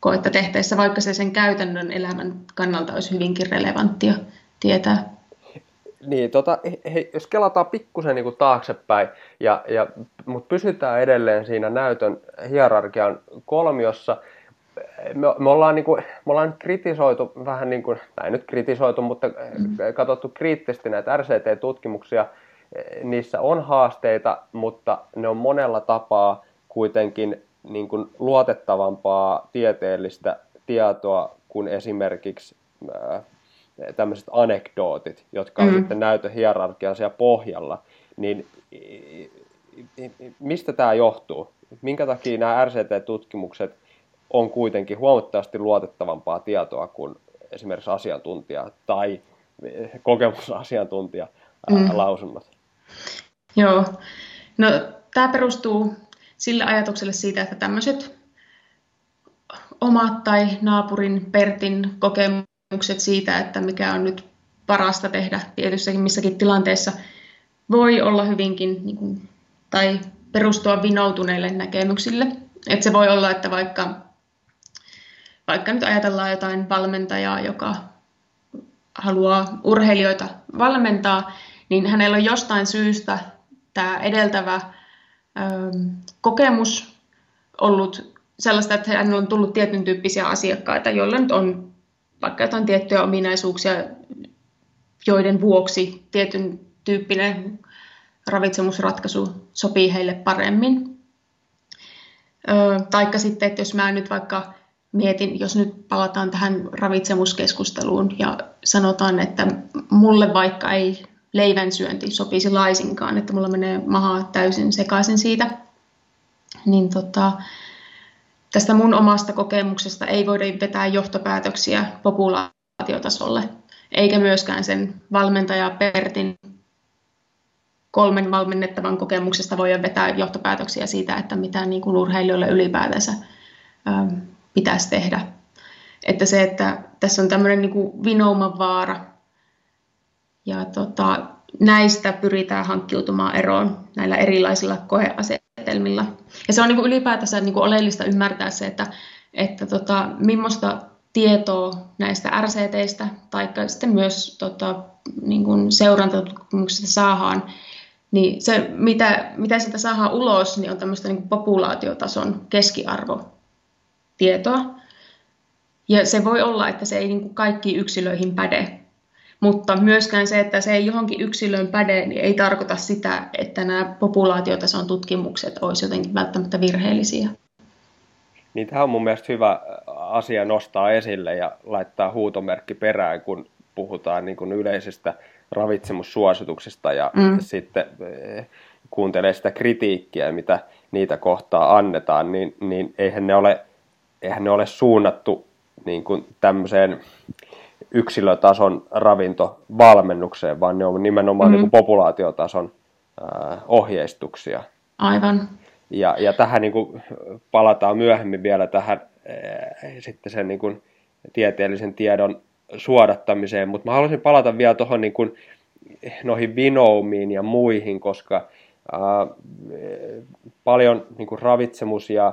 koetta tehtäessä, vaikka se sen käytännön elämän kannalta olisi hyvinkin relevanttia tietää. Niin, tota, he, jos kelataan pikkusen niin taaksepäin, ja, ja, mutta pysytään edelleen siinä näytön hierarkian kolmiossa, me, me, ollaan, niin kuin, me ollaan kritisoitu vähän niin kuin, tai nyt kritisoitu, mutta mm. katsottu kriittisesti näitä RCT-tutkimuksia. Niissä on haasteita, mutta ne on monella tapaa kuitenkin niin kuin luotettavampaa tieteellistä tietoa kuin esimerkiksi ää, tämmöiset anekdootit, jotka on mm. sitten näytön hierarkiaisia pohjalla. Niin mistä tämä johtuu? Minkä takia nämä RCT-tutkimukset – on kuitenkin huomattavasti luotettavampaa tietoa kuin esimerkiksi asiantuntija tai kokemusasiantuntija mm. lausunnot. Joo, no tämä perustuu sille ajatukselle siitä, että tämmöiset omat tai naapurin Pertin kokemukset siitä, että mikä on nyt parasta tehdä tietyssäkin missäkin tilanteessa, voi olla hyvinkin niin kuin, tai perustua vinoutuneille näkemyksille. Et se voi olla, että vaikka vaikka nyt ajatellaan jotain valmentajaa, joka haluaa urheilijoita valmentaa, niin hänellä on jostain syystä tämä edeltävä ö, kokemus ollut sellaista, että hänellä on tullut tietyn tyyppisiä asiakkaita, joilla nyt on vaikka jotain tiettyjä ominaisuuksia, joiden vuoksi tietyn tyyppinen ravitsemusratkaisu sopii heille paremmin. Taikka sitten, että jos mä nyt vaikka mietin, jos nyt palataan tähän ravitsemuskeskusteluun ja sanotaan, että mulle vaikka ei leivän syönti sopisi laisinkaan, että mulla menee maha täysin sekaisin siitä, niin tota, tästä mun omasta kokemuksesta ei voida vetää johtopäätöksiä populaatiotasolle, eikä myöskään sen valmentaja Pertin kolmen valmennettavan kokemuksesta voi vetää johtopäätöksiä siitä, että mitä niin kuin urheilijoille ylipäätänsä ähm, pitäisi tehdä. Että se, että tässä on tämmöinen niin vinouman vaara ja tota, näistä pyritään hankkiutumaan eroon näillä erilaisilla koeasetelmilla. Ja se on niin kuin ylipäätänsä niin kuin oleellista ymmärtää se, että, että tota, millaista tietoa näistä RCTistä tai sitten myös tota, niin kuin seurantatutkimuksista saadaan, niin se, mitä, mitä sitä saadaan ulos, niin on tämmöistä niin kuin populaatiotason keskiarvo tietoa. Ja se voi olla, että se ei niin kuin kaikkiin yksilöihin päde. Mutta myöskään se, että se ei johonkin yksilöön päde, niin ei tarkoita sitä, että nämä populaatiotason tutkimukset olisi jotenkin välttämättä virheellisiä. Niin tämä on mun mielestä hyvä asia nostaa esille ja laittaa huutomerkki perään, kun puhutaan niin kuin yleisistä ravitsemussuosituksista ja mm. sitten eh, kuuntelee sitä kritiikkiä, mitä niitä kohtaa annetaan, niin, niin eihän, ne ole, eihän ne ole suunnattu niin kuin tämmöiseen yksilötason ravintovalmennukseen, vaan ne on nimenomaan mm. niin kuin populaatiotason äh, ohjeistuksia. Aivan. Ja, ja tähän niin kuin palataan myöhemmin vielä tähän äh, sitten sen niin kuin tieteellisen tiedon suodattamiseen, mutta mä haluaisin palata vielä tuohon niin kuin, noihin vinoumiin ja muihin, koska ää, paljon niin kuin ravitsemus- ja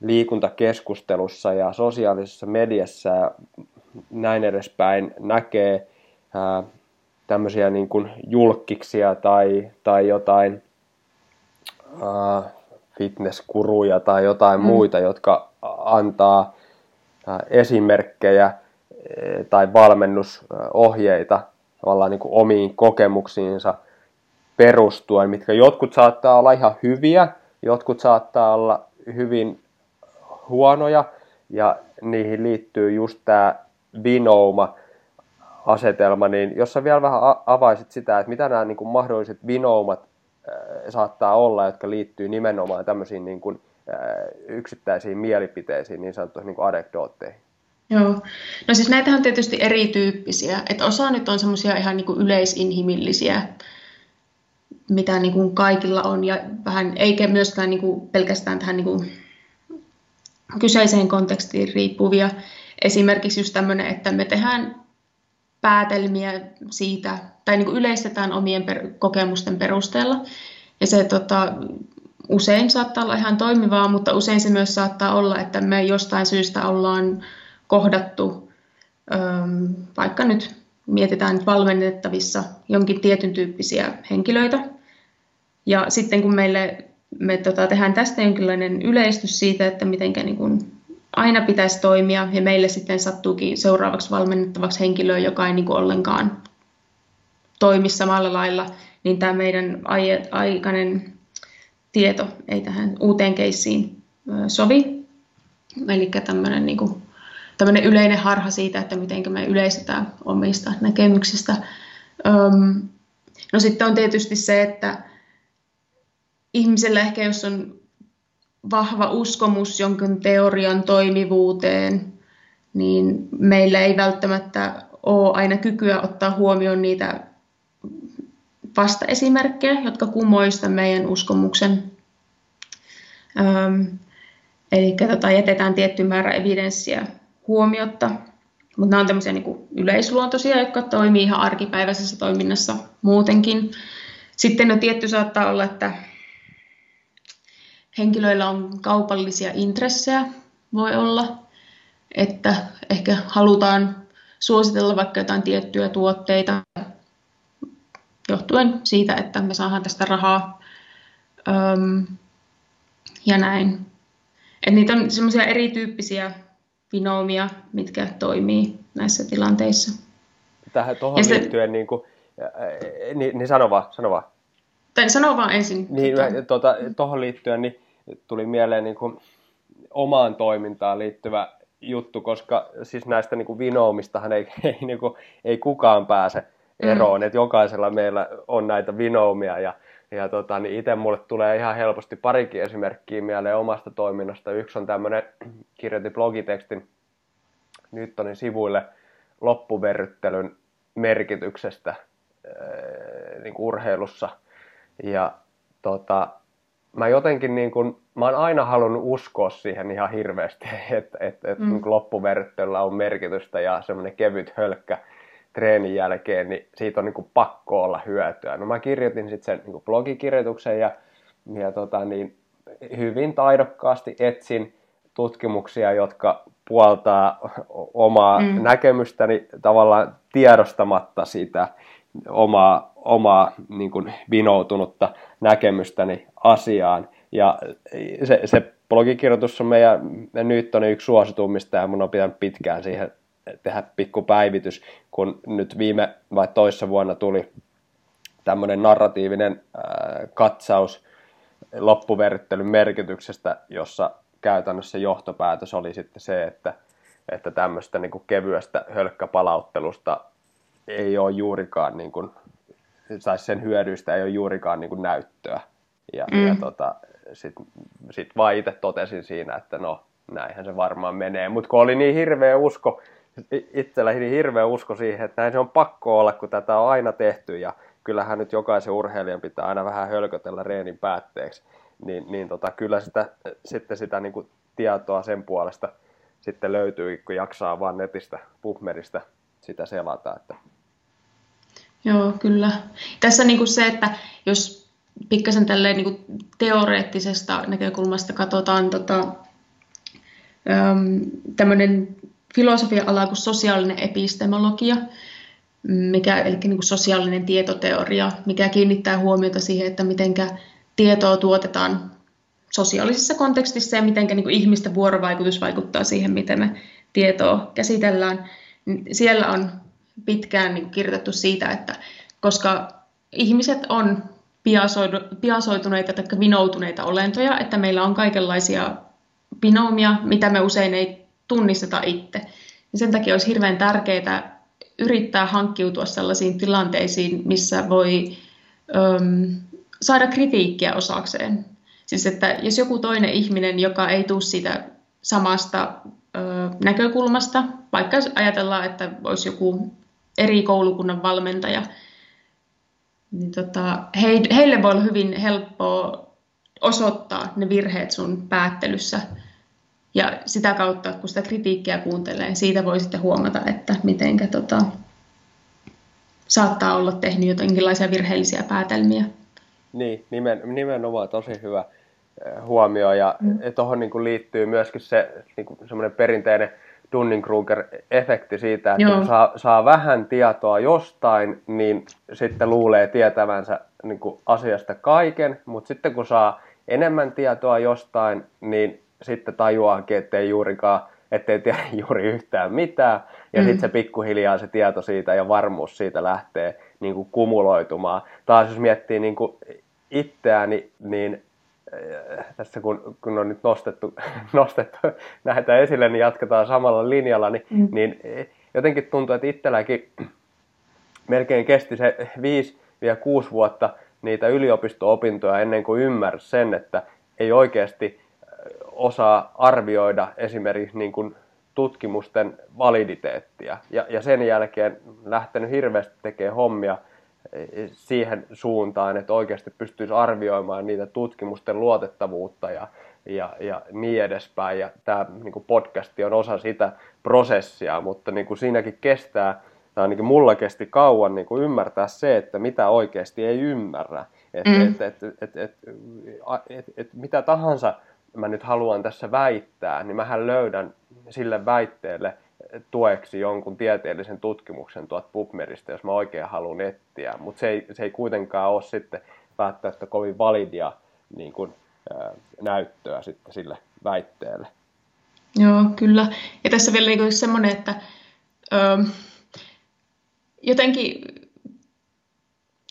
liikuntakeskustelussa ja sosiaalisessa mediassa ja näin edespäin näkee ää, tämmöisiä niin kuin julkkiksia tai, tai jotain ää, fitnesskuruja tai jotain mm. muita, jotka antaa ää, esimerkkejä tai valmennusohjeita tavallaan niin kuin omiin kokemuksiinsa perustuen, mitkä jotkut saattaa olla ihan hyviä, jotkut saattaa olla hyvin huonoja, ja niihin liittyy just tämä vinouma asetelma, niin jos sä vielä vähän avaisit sitä, että mitä nämä niin kuin mahdolliset vinoumat saattaa olla, jotka liittyy nimenomaan tämmöisiin niin kuin, yksittäisiin mielipiteisiin, niin sanottuihin niin anekdootteihin. Joo. No siis näitähän on tietysti erityyppisiä. Että osa nyt on semmoisia ihan niin kuin yleisinhimillisiä, mitä niin kuin kaikilla on, ja vähän, eikä myöskään niin kuin pelkästään tähän niin kuin kyseiseen kontekstiin riippuvia. Esimerkiksi just tämmöinen, että me tehdään päätelmiä siitä, tai niin kuin yleistetään omien per- kokemusten perusteella. Ja se tota, usein saattaa olla ihan toimivaa, mutta usein se myös saattaa olla, että me jostain syystä ollaan kohdattu, vaikka nyt mietitään nyt valmennettavissa jonkin tietyn tyyppisiä henkilöitä. Ja sitten kun meille, me tota, tehdään tästä jonkinlainen yleistys siitä, että miten niin aina pitäisi toimia, ja meille sitten sattuukin seuraavaksi valmennettavaksi henkilöä, joka ei niin kuin ollenkaan toimi samalla lailla, niin tämä meidän aikainen tieto ei tähän uuteen keissiin sovi. Eli tämmöinen niin kuin tämmöinen yleinen harha siitä, että miten me yleistetään omista näkemyksistä. Öm, no sitten on tietysti se, että ihmisellä ehkä jos on vahva uskomus jonkin teorian toimivuuteen, niin meillä ei välttämättä ole aina kykyä ottaa huomioon niitä vastaesimerkkejä, jotka kumoista meidän uskomuksen. Öm, eli tota, jätetään tietty määrä evidenssiä huomiotta. Mutta nämä on tämmöisiä niin yleisluontoisia, jotka toimii ihan arkipäiväisessä toiminnassa muutenkin. Sitten no tietty saattaa olla, että henkilöillä on kaupallisia intressejä, voi olla, että ehkä halutaan suositella vaikka jotain tiettyjä tuotteita johtuen siitä, että me saadaan tästä rahaa öm, ja näin. Et niitä on semmoisia erityyppisiä vinoumia, mitkä toimii näissä tilanteissa. Tähän tuohon se, liittyen, niin, kuin, niin, niin sano vaan, sano vaan. Tai sano vaan ensin. Niin, tuota, tuohon liittyen niin tuli mieleen niin kuin, omaan toimintaan liittyvä juttu, koska siis näistä niin kuin vinoumistahan ei, ei, niin kuin, ei kukaan pääse eroon, mm. että jokaisella meillä on näitä vinoumia ja ja tota, niin itse mulle tulee ihan helposti parikin esimerkkiä mieleen omasta toiminnasta. Yksi on tämmöinen, kirjoitin blogitekstin Newtonin sivuille loppuverryttelyn merkityksestä ää, niin kuin urheilussa. Ja tota, mä jotenkin niin kuin, mä oon aina halunnut uskoa siihen ihan hirveästi, että, että, että mm. niin loppuverryttelyllä on merkitystä ja semmoinen kevyt hölkkä treenin jälkeen, niin siitä on niin kuin pakko olla hyötyä. No mä kirjoitin sitten sen niin kuin blogikirjoituksen ja, ja tota, niin hyvin taidokkaasti etsin tutkimuksia, jotka puoltaa omaa mm. näkemystäni tavallaan tiedostamatta sitä omaa, omaa niin kuin vinoutunutta näkemystäni asiaan. Ja se, se blogikirjoitus on meidän, nyt on yksi suosituimmista ja mun on pitänyt pitkään siihen tehdä pikku päivitys, kun nyt viime vai toissa vuonna tuli tämmöinen narratiivinen ää, katsaus loppuverryttelyn merkityksestä, jossa käytännössä johtopäätös oli sitten se, että, että tämmöistä niin kuin kevyestä hölkkäpalauttelusta ei ole juurikaan, niin kuin, tai sen hyödyistä ei ole juurikaan niin kuin näyttöä. Ja, mm. ja tota, sitten sit vaan itse totesin siinä, että no, näinhän se varmaan menee. Mutta kun oli niin hirveä usko, itsellä niin hirveä usko siihen, että näin se on pakko olla, kun tätä on aina tehty ja kyllähän nyt jokaisen urheilijan pitää aina vähän hölkötellä reenin päätteeksi, niin, niin tota, kyllä sitä, sitten sitä niin kuin tietoa sen puolesta sitten löytyy, kun jaksaa vaan netistä, PubMedistä sitä selata. Että... Joo, kyllä. Tässä niin kuin se, että jos pikkasen tälleen niin kuin teoreettisesta näkökulmasta katsotaan tota, tämmöinen filosofia-ala kuin sosiaalinen epistemologia, mikä, eli niin kuin sosiaalinen tietoteoria, mikä kiinnittää huomiota siihen, että miten tietoa tuotetaan sosiaalisessa kontekstissa ja miten niin ihmisten vuorovaikutus vaikuttaa siihen, miten me tietoa käsitellään. Siellä on pitkään niin kirjoitettu siitä, että koska ihmiset on piasoituneita tai vinoutuneita olentoja, että meillä on kaikenlaisia binoomia, mitä me usein ei tunnisteta itse. Ja sen takia olisi hirveän tärkeää yrittää hankkiutua sellaisiin tilanteisiin, missä voi öm, saada kritiikkiä osakseen. Siis että jos joku toinen ihminen, joka ei tule siitä samasta ö, näkökulmasta, vaikka ajatellaan, että olisi joku eri koulukunnan valmentaja, niin tota, he, heille voi olla hyvin helppoa osoittaa ne virheet sun päättelyssä – ja sitä kautta, kun sitä kritiikkiä kuuntelee, niin siitä voi sitten huomata, että miten tota, saattaa olla tehnyt jotenkinlaisia virheellisiä päätelmiä. Niin, nimen, nimenomaan tosi hyvä eh, huomio. Ja mm. tuohon niin liittyy myöskin se niin semmoinen perinteinen Dunning-Kruger-efekti siitä, että Joo. kun saa, saa vähän tietoa jostain, niin sitten luulee tietävänsä niin kuin asiasta kaiken, mutta sitten kun saa enemmän tietoa jostain, niin sitten tajuaakin, ettei juurikaan, ettei tiedä juuri yhtään mitään. Ja mm. sitten se pikkuhiljaa se tieto siitä ja varmuus siitä lähtee niin kuin kumuloitumaan. Taas jos miettii niin kuin itseäni, niin tässä kun, kun on nyt nostettu, nostettu näitä esille, niin jatketaan samalla linjalla, niin, mm. niin jotenkin tuntuu, että itselläkin melkein kesti se 5-6 vuotta niitä yliopisto-opintoja ennen kuin ymmärsi sen, että ei oikeasti osaa arvioida esimerkiksi niin kuin tutkimusten validiteettia. Ja, ja sen jälkeen lähtenyt hirveästi tekemään hommia eh, siihen suuntaan, että oikeasti pystyisi arvioimaan niitä tutkimusten luotettavuutta ja, ja, ja niin edespäin. Ja tämä niin kuin podcasti on osa sitä prosessia, mutta niin kuin siinäkin kestää, tai ainakin mulla kesti kauan niin kuin ymmärtää se, että mitä oikeasti ei ymmärrä. Että mm. et, et, et, et, et, et, mitä tahansa mä nyt haluan tässä väittää, niin mähän löydän sille väitteelle tueksi jonkun tieteellisen tutkimuksen tuot PubMedista, jos mä oikein haluan etsiä, mutta se ei, se ei kuitenkaan ole sitten välttämättä kovin validia niin kuin, näyttöä sitten sille väitteelle. Joo, kyllä. Ja tässä vielä niin semmoinen, että ö, jotenkin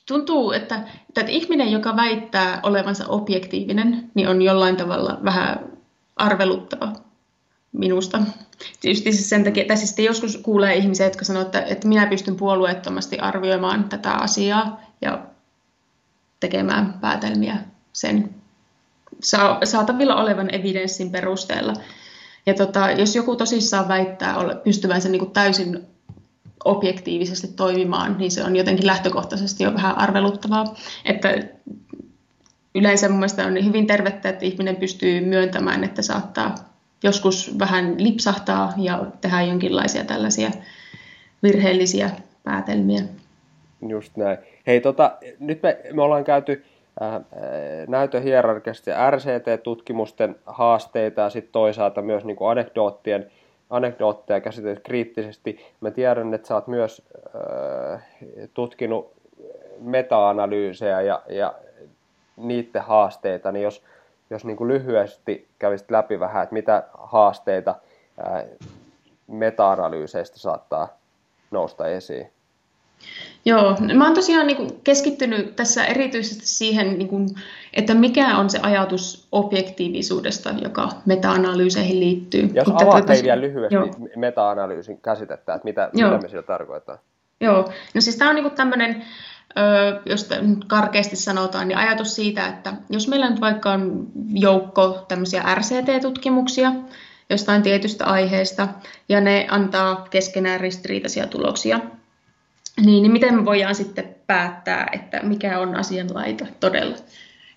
tuntuu, että, että ihminen, joka väittää olevansa objektiivinen, niin on jollain tavalla vähän arveluttava minusta. Tietysti siis sen takia, että siis joskus kuulee ihmisiä, jotka sanoo, että, että minä pystyn puolueettomasti arvioimaan tätä asiaa ja tekemään päätelmiä sen saatavilla olevan evidenssin perusteella. Ja tota, jos joku tosissaan väittää pystyvänsä niin kuin täysin objektiivisesti toimimaan, niin se on jotenkin lähtökohtaisesti jo vähän arveluttavaa. Että yleensä mun on hyvin tervettä, että ihminen pystyy myöntämään, että saattaa joskus vähän lipsahtaa ja tehdä jonkinlaisia tällaisia virheellisiä päätelmiä. Just näin. Hei, tota, nyt me, me ollaan käyty äh, näytön hierarkiasta ja RCT-tutkimusten haasteita ja sitten toisaalta myös niin anekdoottien anekdootteja käsitellyt kriittisesti. Mä tiedän, että sä oot myös äh, tutkinut meta-analyysejä ja, ja niiden haasteita, niin jos, jos niin kuin lyhyesti kävisit läpi vähän, että mitä haasteita meta-analyyseistä saattaa nousta esiin? Joo, mä oon tosiaan niin keskittynyt tässä erityisesti siihen, niin kuin, että mikä on se ajatus objektiivisuudesta, joka meta-analyyseihin liittyy. Jos Mutta avaat tuota, vielä lyhyesti joo. meta-analyysin käsitettä, että mitä, mitä me sillä tarkoittaa? Joo, no siis tämä on niin tämmöinen, jos karkeasti sanotaan, niin ajatus siitä, että jos meillä nyt vaikka on joukko tämmöisiä RCT-tutkimuksia jostain tietystä aiheesta, ja ne antaa keskenään ristiriitaisia tuloksia, niin, niin miten me voidaan sitten päättää, että mikä on asianlaita todella.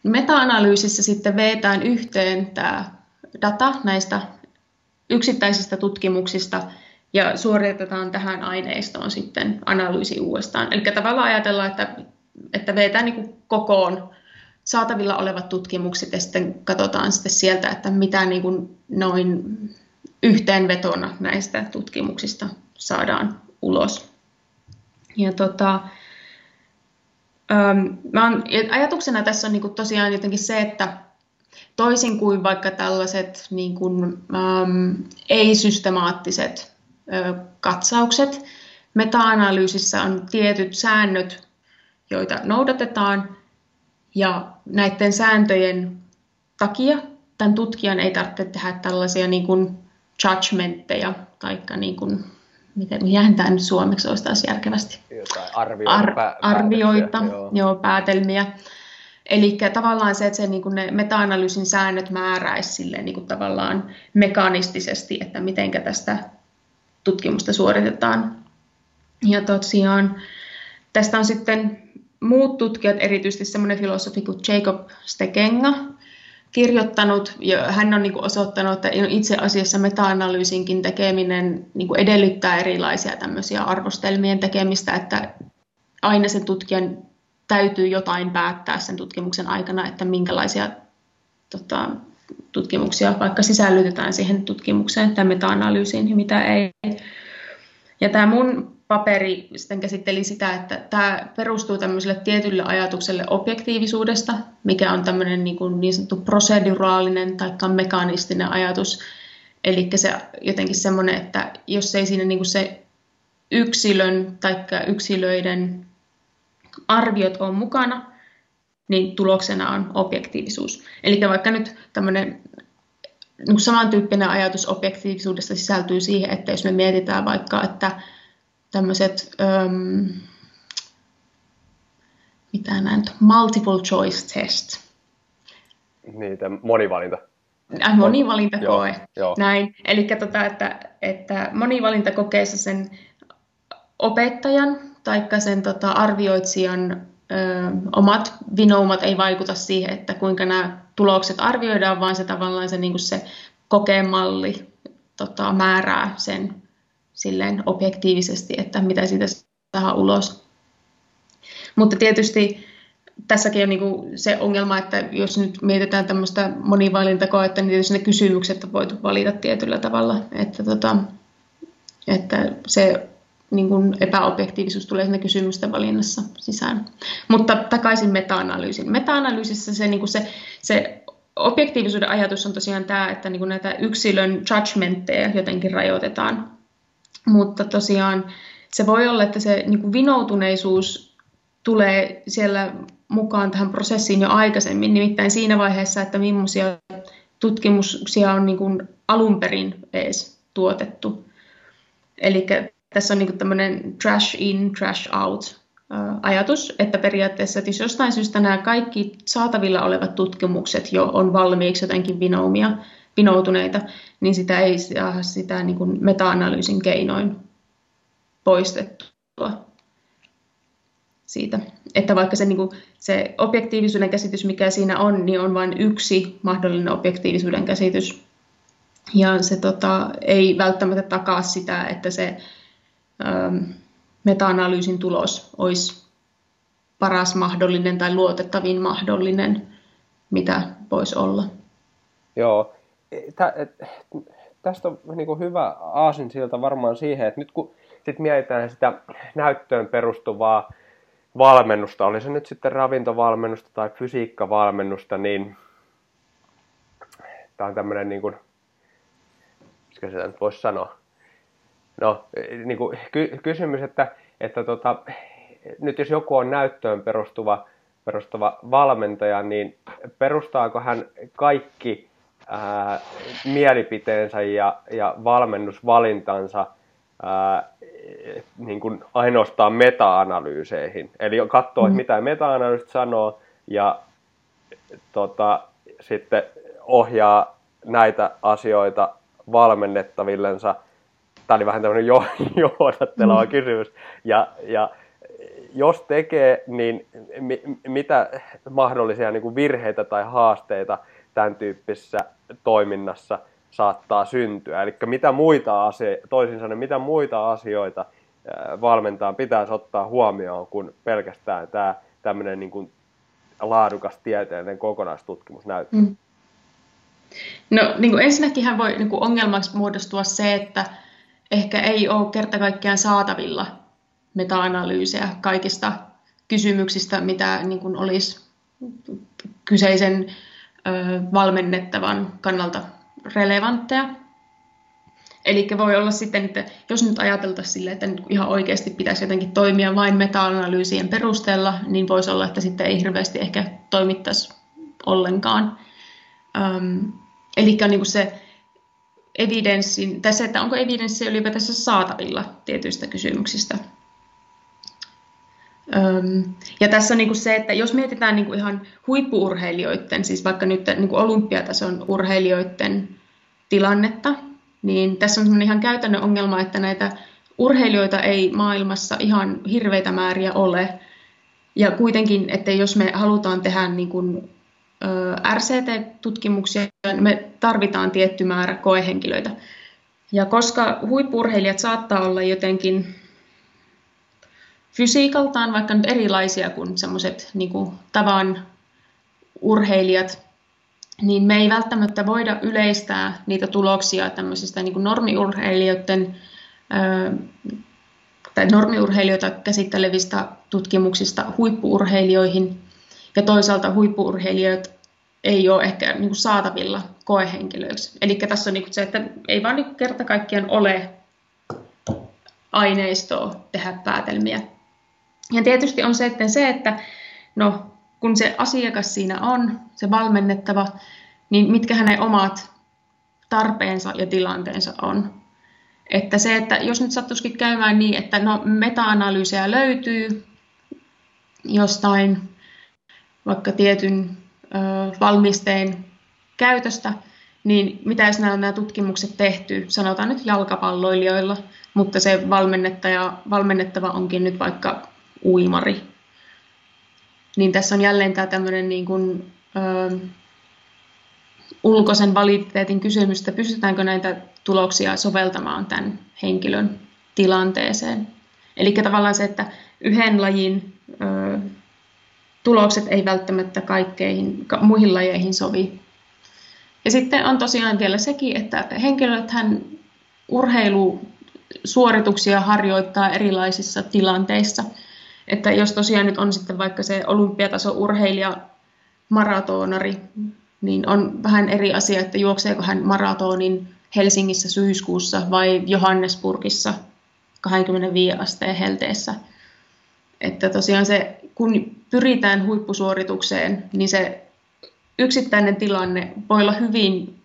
Meta-analyysissä sitten veetään yhteen tämä data näistä yksittäisistä tutkimuksista ja suoritetaan tähän aineistoon sitten analyysi uudestaan. Eli tavallaan ajatellaan, että, että veetään niin kokoon saatavilla olevat tutkimukset ja sitten katsotaan sitten sieltä, että mitä niin kuin noin yhteenvetona näistä tutkimuksista saadaan ulos. Ja tota, ähm, mä on, ajatuksena tässä on niin kuin tosiaan jotenkin se, että toisin kuin vaikka tällaiset niin kuin, ei-systemaattiset katsaukset, meta-analyysissä on tietyt säännöt, joita noudatetaan, ja näiden sääntöjen takia tämän tutkijan ei tarvitse tehdä tällaisia niin kuin judgmentteja tai niin kuin miten, mihän tämä nyt suomeksi olisi taas järkevästi? Jotain arvioita, Ar- pä- arvioita joo. joo, päätelmiä. Eli tavallaan se, että se, niin ne meta-analyysin säännöt määräisi sille, niin kuin tavallaan mekanistisesti, että miten tästä tutkimusta suoritetaan. Ja tosiaan tästä on sitten muut tutkijat, erityisesti semmoinen filosofi kuin Jacob Stekenga, kirjoittanut ja hän on niin osoittanut, että itse asiassa meta-analyysinkin tekeminen niin edellyttää erilaisia tämmöisiä arvostelmien tekemistä, että aina sen tutkijan täytyy jotain päättää sen tutkimuksen aikana, että minkälaisia tota, tutkimuksia vaikka sisällytetään siihen tutkimukseen tai meta-analyysiin ja mitä ei. Ja tämä mun paperi sitten käsitteli sitä, että tämä perustuu tämmöiselle tietylle ajatukselle objektiivisuudesta, mikä on tämmöinen niin, kuin niin sanottu proseduraalinen tai mekanistinen ajatus. Eli se jotenkin semmoinen, että jos ei siinä niin kuin se yksilön tai yksilöiden arviot on mukana, niin tuloksena on objektiivisuus. Eli vaikka nyt tämmöinen niin samantyyppinen ajatus objektiivisuudesta sisältyy siihen, että jos me mietitään vaikka, että tämmöiset, um, mitä näin, multiple choice test. Niitä monivalinta. Äh, monivalintakoe, joo, joo. näin. Eli tota, että, että monivalintakokeessa sen opettajan tai sen tota, arvioitsijan ö, omat vinoumat ei vaikuta siihen, että kuinka nämä tulokset arvioidaan, vaan se tavallaan se, niin se kokemalli tota, määrää sen silleen objektiivisesti, että mitä siitä saa ulos. Mutta tietysti tässäkin on niinku se ongelma, että jos nyt mietitään tämmöistä monivalintakoetta, niin tietysti ne kysymykset on voitu valita tietyllä tavalla, että, tota, että se niin kuin epäobjektiivisuus tulee sinne kysymysten valinnassa sisään. Mutta takaisin meta-analyysin. Meta-analyysissä se, niin kuin se, se objektiivisuuden ajatus on tosiaan tämä, että niin kuin näitä yksilön judgmentteja jotenkin rajoitetaan. Mutta tosiaan se voi olla, että se niin kuin vinoutuneisuus tulee siellä mukaan tähän prosessiin jo aikaisemmin, nimittäin siinä vaiheessa, että millaisia tutkimuksia on niin kuin alun perin edes tuotettu. Eli tässä on niin tämmöinen trash in, trash out ajatus, että periaatteessa, että jos jostain syystä nämä kaikki saatavilla olevat tutkimukset jo on valmiiksi jotenkin vinoumia, vinoutuneita, niin sitä ei saa sitä niin kuin meta-analyysin keinoin poistettua siitä. Että vaikka se, niin kuin, se objektiivisuuden käsitys, mikä siinä on, niin on vain yksi mahdollinen objektiivisuuden käsitys. Ja se tota, ei välttämättä takaa sitä, että se meta-analyysin tulos olisi paras mahdollinen tai luotettavin mahdollinen, mitä voisi olla. Joo, tä, tästä on niin kuin hyvä aasinsilta varmaan siihen, että nyt kun sit mietitään sitä näyttöön perustuvaa valmennusta, oli se nyt sitten ravintovalmennusta tai fysiikkavalmennusta, niin tämä on tämmöinen, niin kuin, se nyt voisi sanoa, no, niin kuin ky- kysymys, että, että tota, nyt jos joku on näyttöön perustuva, perustuva valmentaja, niin perustaako hän kaikki ää, mielipiteensä ja, ja valmennusvalintansa ää, niin kuin ainoastaan meta-analyyseihin. Eli katsoo, mm. että mitä meta-analyysit sanoo ja tota, sitten ohjaa näitä asioita valmennettavillensa. Tämä oli vähän tämmöinen jo, johdatteleva mm. kysymys. Ja, ja jos tekee, niin mi, mitä mahdollisia niin kuin virheitä tai haasteita tämän tyyppisessä toiminnassa saattaa syntyä? Eli mitä muita asioita, toisin sanoen, mitä muita asioita valmentaa pitäisi ottaa huomioon kuin pelkästään tämä tämmöinen niin kuin laadukas tieteellinen kokonaistutkimus näyttää? Mm. No niin kuin ensinnäkin voi niin kuin ongelmaksi muodostua se, että ehkä ei ole kerta kaikkiaan saatavilla meta-analyysejä kaikista kysymyksistä, mitä niin kuin olisi kyseisen ö, valmennettavan kannalta relevantteja. Eli voi olla sitten, että jos nyt ajateltaisiin sille, että nyt ihan oikeasti pitäisi jotenkin toimia vain meta-analyysien perusteella, niin voisi olla, että sitten ei hirveästi ehkä toimittaisi ollenkaan. Eli niin se evidenssin, tai se, että onko evidenssi ylipäätänsä saatavilla tietyistä kysymyksistä. Um, ja tässä on niin kuin se, että jos mietitään niin kuin ihan huippuurheilijoiden, siis vaikka nyt niin kuin olympiatason urheilijoiden tilannetta, niin tässä on ihan käytännön ongelma, että näitä urheilijoita ei maailmassa ihan hirveitä määriä ole. Ja kuitenkin, että jos me halutaan tehdä niin kuin RCT-tutkimuksia, me tarvitaan tietty määrä koehenkilöitä. Ja koska huippurheilijat saattaa olla jotenkin fysiikaltaan vaikka nyt erilaisia kuin semmoiset niin tavan urheilijat, niin me ei välttämättä voida yleistää niitä tuloksia tämmöisistä niin normiurheilijoiden tai normiurheilijoita käsittelevistä tutkimuksista huippuurheilijoihin, ja toisaalta huippuurheilijat ei ole ehkä niin kuin saatavilla koehenkilöiksi. Eli tässä on niin kuin se, että ei vaan niin kerta kaikkiaan ole aineistoa tehdä päätelmiä. Ja tietysti on se, että se, että no, kun se asiakas siinä on, se valmennettava, niin mitkä hänen omat tarpeensa ja tilanteensa on. Että se, että jos nyt sattuisikin käymään niin, että no meta-analyysejä löytyy jostain vaikka tietyn ö, valmisteen käytöstä, niin mitä jos nämä, nämä tutkimukset tehty, sanotaan nyt jalkapalloilijoilla, mutta se valmennettaja, valmennettava onkin nyt vaikka uimari. Niin tässä on jälleen tämä tämmöinen niin kuin, ö, ulkoisen validiteetin kysymys, että pystytäänkö näitä tuloksia soveltamaan tämän henkilön tilanteeseen. Eli tavallaan se, että yhden lajin ö, tulokset ei välttämättä kaikkeihin muihin lajeihin sovi. Ja sitten on tosiaan vielä sekin, että henkilöt hän urheilusuorituksia harjoittaa erilaisissa tilanteissa. Että jos tosiaan nyt on sitten vaikka se olympiataso urheilija maratonari, niin on vähän eri asia, että juokseeko hän maratonin Helsingissä syyskuussa vai Johannesburgissa 25 asteen helteessä. Että tosiaan se, kun pyritään huippusuoritukseen, niin se yksittäinen tilanne voi olla hyvin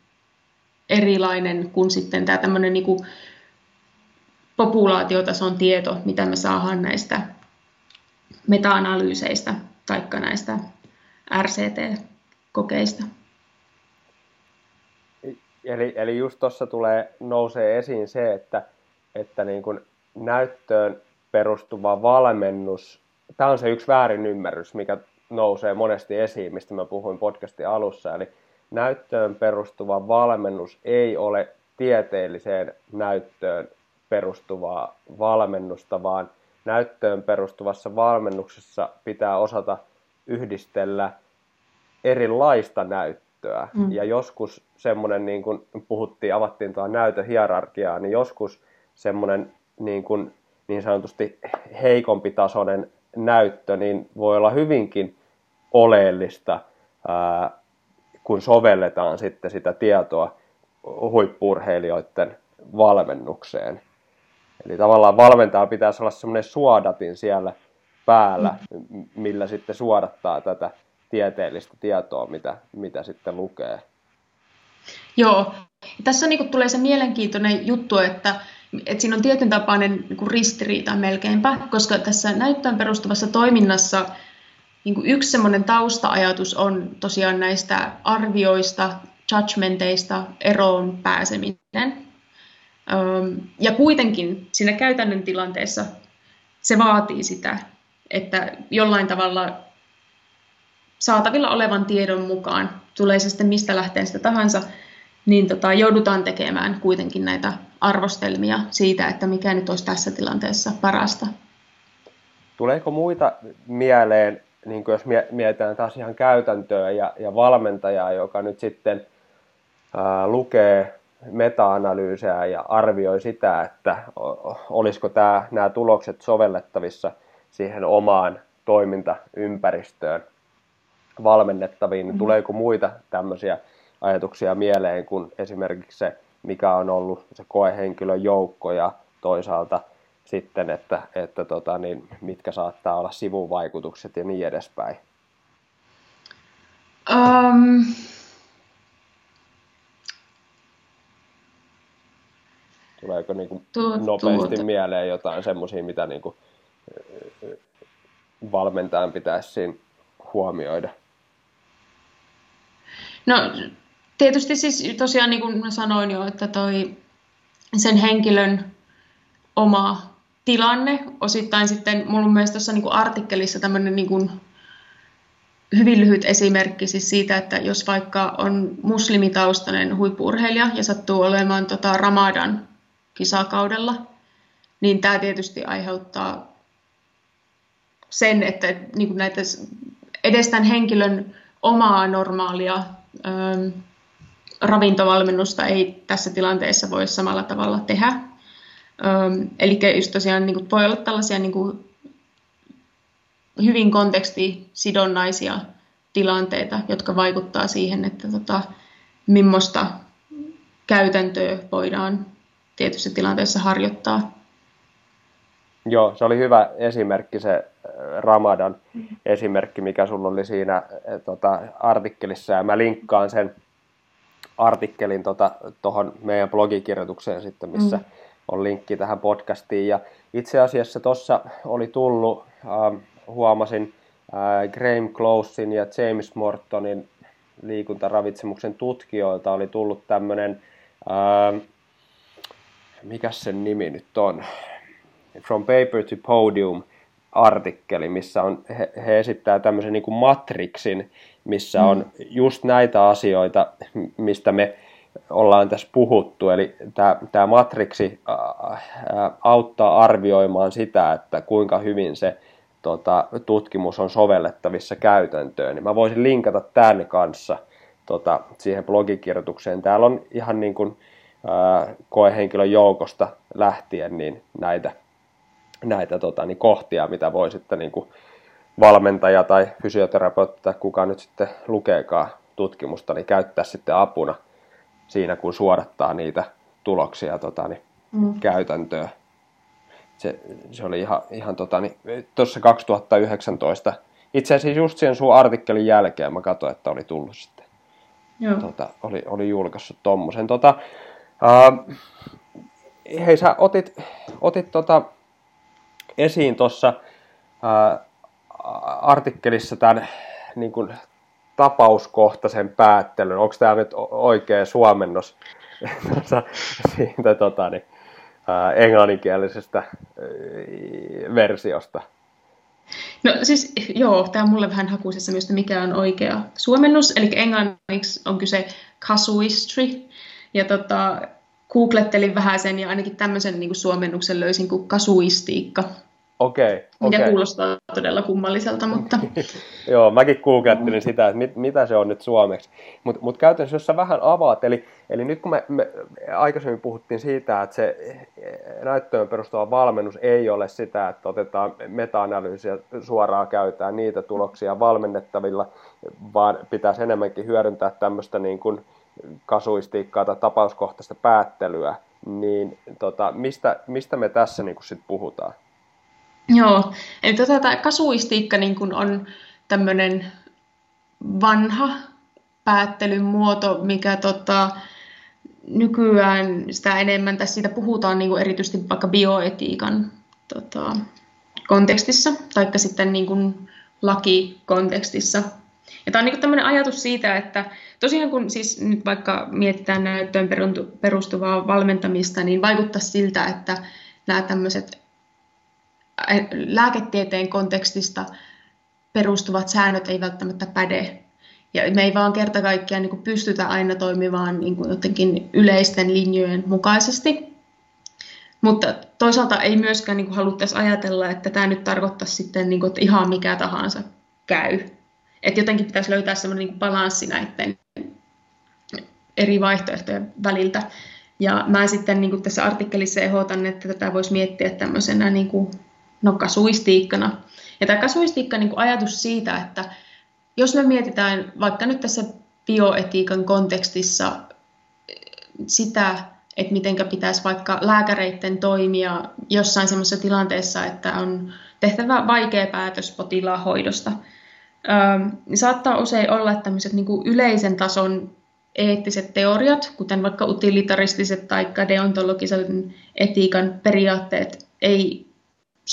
erilainen kuin sitten tämä tämmöinen niin kuin populaatiotason tieto, mitä me saadaan näistä meta-analyyseistä tai näistä RCT-kokeista. Eli, eli just tuossa tulee, nousee esiin se, että, että niin kuin näyttöön perustuva valmennus, tämä on se yksi väärin ymmärrys, mikä nousee monesti esiin, mistä mä puhuin podcastin alussa, eli näyttöön perustuva valmennus ei ole tieteelliseen näyttöön perustuvaa valmennusta, vaan näyttöön perustuvassa valmennuksessa pitää osata yhdistellä erilaista näyttöä. Mm. Ja joskus semmoinen, niin kuin puhuttiin, avattiin tuo näytöhierarkiaa, niin joskus semmoinen niin kuin niin sanotusti heikompi tasoinen näyttö, niin voi olla hyvinkin oleellista, kun sovelletaan sitten sitä tietoa huippurheilijoiden valmennukseen. Eli tavallaan valmentaja pitäisi olla semmoinen suodatin siellä päällä, millä sitten suodattaa tätä tieteellistä tietoa, mitä, mitä sitten lukee. Joo, tässä niin tulee se mielenkiintoinen juttu, että, että siinä on tietyn tapainen niin ristiriita melkeinpä, koska tässä näyttöön perustuvassa toiminnassa niin yksi semmoinen tausta-ajatus on tosiaan näistä arvioista, judgmenteista eroon pääseminen. Ja kuitenkin siinä käytännön tilanteessa se vaatii sitä, että jollain tavalla saatavilla olevan tiedon mukaan, tulee se sitten mistä lähteenstä tahansa, niin tota, joudutaan tekemään kuitenkin näitä arvostelmia siitä, että mikä nyt olisi tässä tilanteessa parasta. Tuleeko muita mieleen, niin jos mietitään taas ihan käytäntöä ja, ja valmentajaa, joka nyt sitten ää, lukee meta-analyysejä ja arvioi sitä, että olisiko tämä, nämä tulokset sovellettavissa siihen omaan toimintaympäristöön valmennettaviin, niin mm. tuleeko muita tämmöisiä ajatuksia mieleen kuin esimerkiksi se, mikä on ollut se koehenkilön joukko ja toisaalta sitten, että, että tota, niin mitkä saattaa olla sivuvaikutukset ja niin edespäin? Um, Tuleeko niin kuin tuot, nopeasti tuot. mieleen jotain semmoisia, mitä niin kuin valmentajan pitäisi siinä huomioida? No tietysti siis tosiaan niin kuin sanoin jo, että toi sen henkilön oma tilanne, osittain sitten, mulla on myös tuossa niin artikkelissa tämmöinen niin kuin hyvin lyhyt esimerkki siis siitä, että jos vaikka on muslimitaustainen huippurheilija ja sattuu olemaan tota Ramadan kisakaudella, niin tämä tietysti aiheuttaa sen, että niin kuin näitä edes tämän henkilön omaa normaalia ähm, ravintovalmennusta ei tässä tilanteessa voi samalla tavalla tehdä. Ähm, eli just tosiaan niin kuin, voi olla tällaisia niin kuin, hyvin kontekstisidonnaisia tilanteita, jotka vaikuttaa siihen, että tota, millaista käytäntöä voidaan tietyissä tilanteissa harjoittaa. Joo, se oli hyvä esimerkki se äh, Ramadan esimerkki, mikä sulla oli siinä äh, tota, artikkelissa, ja mä linkkaan sen artikkelin tuohon tota, meidän blogikirjoitukseen sitten, missä mm. on linkki tähän podcastiin. Ja itse asiassa tuossa oli tullut, äh, huomasin, äh, Graham Closein ja James Mortonin liikuntaravitsemuksen tutkijoilta oli tullut tämmöinen, äh, mikä sen nimi nyt on, From Paper to Podium artikkeli, missä on, he, he esittää tämmöisen niin matriksin, missä on mm. just näitä asioita, mistä me ollaan tässä puhuttu. Eli tämä, tämä matriksi auttaa arvioimaan sitä, että kuinka hyvin se tota, tutkimus on sovellettavissa käytäntöön. Niin mä voisin linkata tämän kanssa tota, siihen blogikirjoitukseen. Täällä on ihan niin kuin, ää, koehenkilön joukosta lähtien niin näitä näitä tota, niin kohtia, mitä voi sitten niin kuin valmentaja tai fysioterapeutti tai kuka nyt sitten lukeekaan tutkimusta, niin käyttää sitten apuna siinä, kun suodattaa niitä tuloksia tota, niin, mm. käytäntöön. Se, se oli ihan, ihan tota, niin, tuossa 2019, itse asiassa just sen sun artikkelin jälkeen mä katsoin, että oli tullut sitten. Joo. Tota, oli, oli julkaissut tommosen. Tota, hei, sä otit, otit tota, esiin tuossa artikkelissa tämän niin kuin, tapauskohtaisen päättelyn. Onko tämä nyt oikea suomennos siitä tota, niin, ää, englanninkielisestä ää, versiosta? No siis joo, tämä on mulle vähän hakuisessa myös, mikä on oikea suomennus. Eli englanniksi on kyse casuistry. Ja tota, googlettelin vähän sen ja ainakin tämmöisen niin kuin suomennuksen löysin kuin kasuistiikka. Okei. Okay, Mikä okay. kuulostaa todella kummalliselta, mutta... Joo, mäkin googlettelin sitä, että mit, mitä se on nyt suomeksi. Mutta mut käytännössä, jos sä vähän avaat, eli, eli nyt kun me, me aikaisemmin puhuttiin siitä, että se näyttöön perustuva valmennus ei ole sitä, että otetaan meta-analyysiä suoraan käytetään niitä tuloksia valmennettavilla, vaan pitäisi enemmänkin hyödyntää tämmöistä niin kuin kasuistiikkaa tai tapauskohtaista päättelyä, niin tota, mistä, mistä me tässä niin sit puhutaan? Joo, eli tota, tämä kasuistiikka niin kun on tämmöinen vanha päättelyn muoto, mikä tota, nykyään sitä enemmän tässä siitä puhutaan niin erityisesti vaikka bioetiikan tota, kontekstissa, taikka sitten niin kuin lakikontekstissa. Ja tämä on niin tämmöinen ajatus siitä, että tosiaan kun siis nyt vaikka mietitään näyttöön perustuvaa valmentamista, niin vaikuttaa siltä, että nämä tämmöiset lääketieteen kontekstista perustuvat säännöt ei välttämättä päde. Ja me ei vaan kerta kaikkiaan niin pystytä aina toimimaan niin kuin jotenkin yleisten linjojen mukaisesti. Mutta toisaalta ei myöskään niin haluttaisi ajatella, että tämä nyt tarkoittaa sitten, niin kuin, että ihan mikä tahansa käy. Että jotenkin pitäisi löytää sellainen niin balanssi näiden eri vaihtoehtojen väliltä. Ja mä sitten niin kuin tässä artikkelissa ehdotan, että tätä voisi miettiä tämmöisenä niin kuin, no, kasuistiikkana. Ja tämä kasuistiikka niin ajatus siitä, että jos me mietitään vaikka nyt tässä bioetiikan kontekstissa sitä, että miten pitäisi vaikka lääkäreiden toimia jossain sellaisessa tilanteessa, että on tehtävä vaikea päätös potilaan hoidosta, niin saattaa usein olla, tämmöiset niin yleisen tason eettiset teoriat, kuten vaikka utilitaristiset tai deontologisen etiikan periaatteet, ei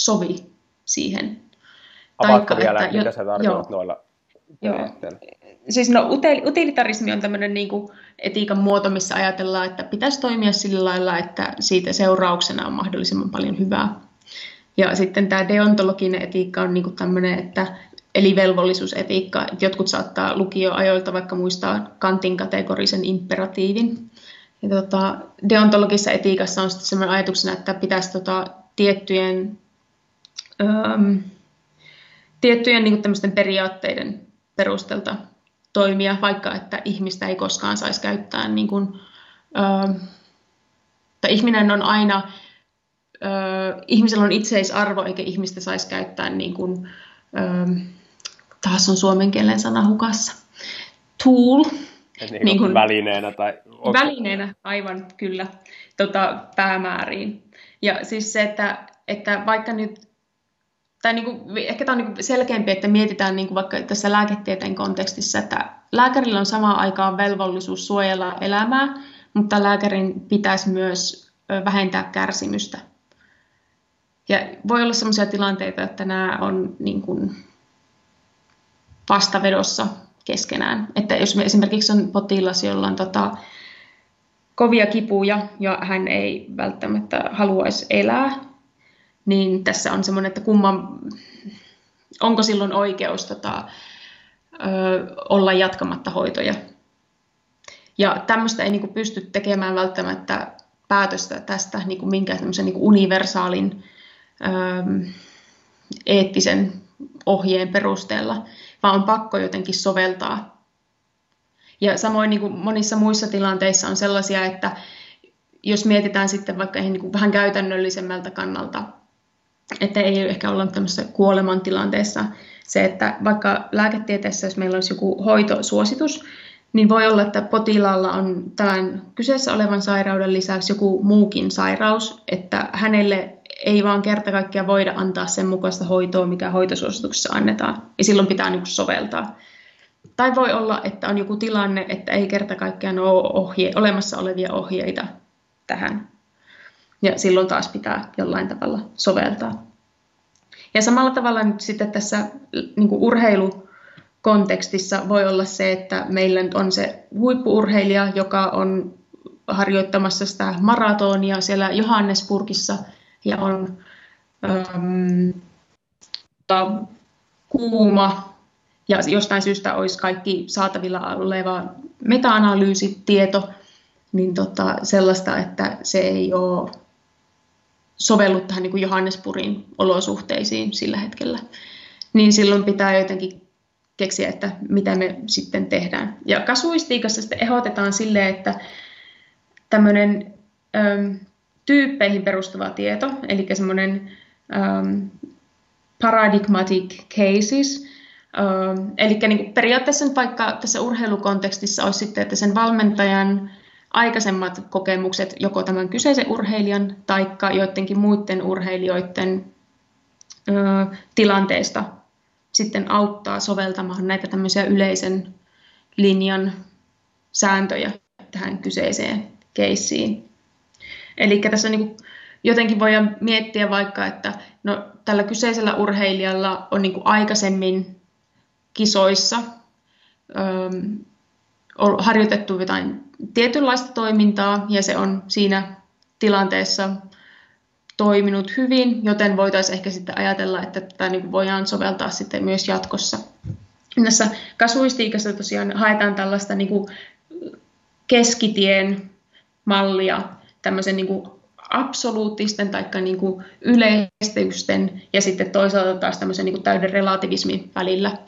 sovi siihen. Avaatko vielä, että, mitä sä tarkoitat noilla Joo. Siis no, utilitarismi on tämmöinen niin kuin etiikan muoto, missä ajatellaan, että pitäisi toimia sillä lailla, että siitä seurauksena on mahdollisimman paljon hyvää. Ja sitten tämä deontologinen etiikka on niin kuin tämmöinen, että eli velvollisuusetiikka. Jotkut saattaa lukioajoilta vaikka muistaa Kantin kategorisen imperatiivin. Ja tota, deontologisessa etiikassa on sitten sellainen ajatuksena, että pitäisi tota, tiettyjen, öö, tiettyjen niin kuin periaatteiden perustelta toimia, vaikka että ihmistä ei koskaan saisi käyttää niin kuin, ö, tai ihminen on aina, ö, ihmisellä on itseisarvo, eikä ihmistä saisi käyttää niin kuin, ö, taas on suomen kielen sana hukassa, tool, niin, niin kuin, välineenä tai... Välineenä, aivan kyllä, tota, päämääriin. Ja siis se, että, että vaikka nyt tai niin kuin, ehkä tämä on niin selkeämpi, että mietitään niin kuin vaikka tässä lääketieteen kontekstissa, että lääkärillä on samaan aikaan velvollisuus suojella elämää, mutta lääkärin pitäisi myös vähentää kärsimystä. Ja voi olla sellaisia tilanteita, että nämä on niin kuin vastavedossa keskenään. Että jos me esimerkiksi on potilas, jolla on tota, kovia kipuja ja hän ei välttämättä haluaisi elää, niin tässä on semmoinen, että kumman, onko silloin oikeus tota, ö, olla jatkamatta hoitoja. Ja tämmöistä ei niin kuin, pysty tekemään välttämättä päätöstä tästä niin kuin minkään niin kuin universaalin ö, eettisen ohjeen perusteella, vaan on pakko jotenkin soveltaa. Ja samoin niin kuin monissa muissa tilanteissa on sellaisia, että jos mietitään sitten vaikka niin kuin vähän käytännöllisemmältä kannalta, että ei ehkä olla tämmöisessä kuolemantilanteessa. Se, että vaikka lääketieteessä, jos meillä olisi joku hoitosuositus, niin voi olla, että potilaalla on tämän kyseessä olevan sairauden lisäksi joku muukin sairaus, että hänelle ei vaan kerta kaikkiaan voida antaa sen mukaista hoitoa, mikä hoitosuosituksessa annetaan, ja silloin pitää niin soveltaa. Tai voi olla, että on joku tilanne, että ei kerta kaikkiaan ole ohje, olemassa olevia ohjeita tähän ja silloin taas pitää jollain tavalla soveltaa. Ja samalla tavalla nyt sitten tässä niin kuin urheilukontekstissa voi olla se, että meillä nyt on se huippuurheilija, joka on harjoittamassa sitä maratonia siellä Johannesburgissa ja on ähm, kuuma ja jostain syystä olisi kaikki saatavilla oleva meta-analyysitieto, niin tota, sellaista, että se ei ole sovellu tähän niin kuin Johannespurin olosuhteisiin sillä hetkellä, niin silloin pitää jotenkin keksiä, että mitä me sitten tehdään. Ja kasuistiikassa sitten ehdotetaan sille, että tämmöinen äm, tyyppeihin perustuva tieto, eli semmoinen äm, paradigmatic cases, ähm, eli niin kuin periaatteessa vaikka tässä urheilukontekstissa olisi sitten, että sen valmentajan aikaisemmat kokemukset joko tämän kyseisen urheilijan tai joidenkin muiden urheilijoiden ö, tilanteesta sitten auttaa soveltamaan näitä tämmöisiä yleisen linjan sääntöjä tähän kyseiseen keissiin. Eli tässä niin kuin jotenkin voidaan miettiä vaikka, että no, tällä kyseisellä urheilijalla on niin kuin aikaisemmin kisoissa öö, harjoitettu jotain tietynlaista toimintaa ja se on siinä tilanteessa toiminut hyvin, joten voitaisiin ehkä sitten ajatella, että tätä niin voidaan soveltaa sitten myös jatkossa. Tässä kasuistiikassa tosiaan haetaan tällaista niin kuin keskitien mallia tämmöisen niin kuin absoluuttisten tai niin kuin yleistysten ja sitten toisaalta taas tämmöisen niin kuin täyden relativismin välillä.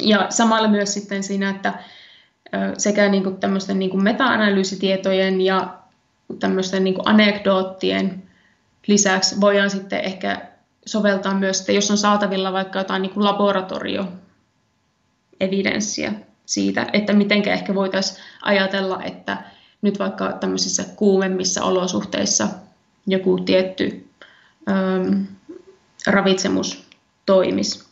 Ja samalla myös sitten siinä, että sekä niin kuin tämmöisten niin kuin meta-analyysitietojen ja tämmöisten niin kuin anekdoottien lisäksi voidaan sitten ehkä soveltaa myös, että jos on saatavilla vaikka jotain niin kuin laboratorio-evidenssiä siitä, että miten ehkä voitaisiin ajatella, että nyt vaikka tämmöisissä kuumemmissa olosuhteissa joku tietty äm, ravitsemus toimisi.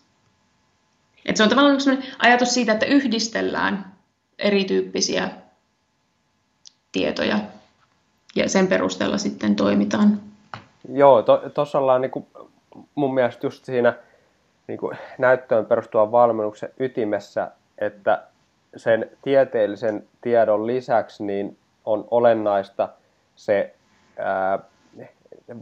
Et se on tavallaan ajatus siitä, että yhdistellään erityyppisiä tietoja ja sen perusteella sitten toimitaan. Joo, tuossa to, ollaan niinku, mun mielestä just siinä niinku, näyttöön perustuvan valmennuksen ytimessä, että sen tieteellisen tiedon lisäksi niin on olennaista se ää,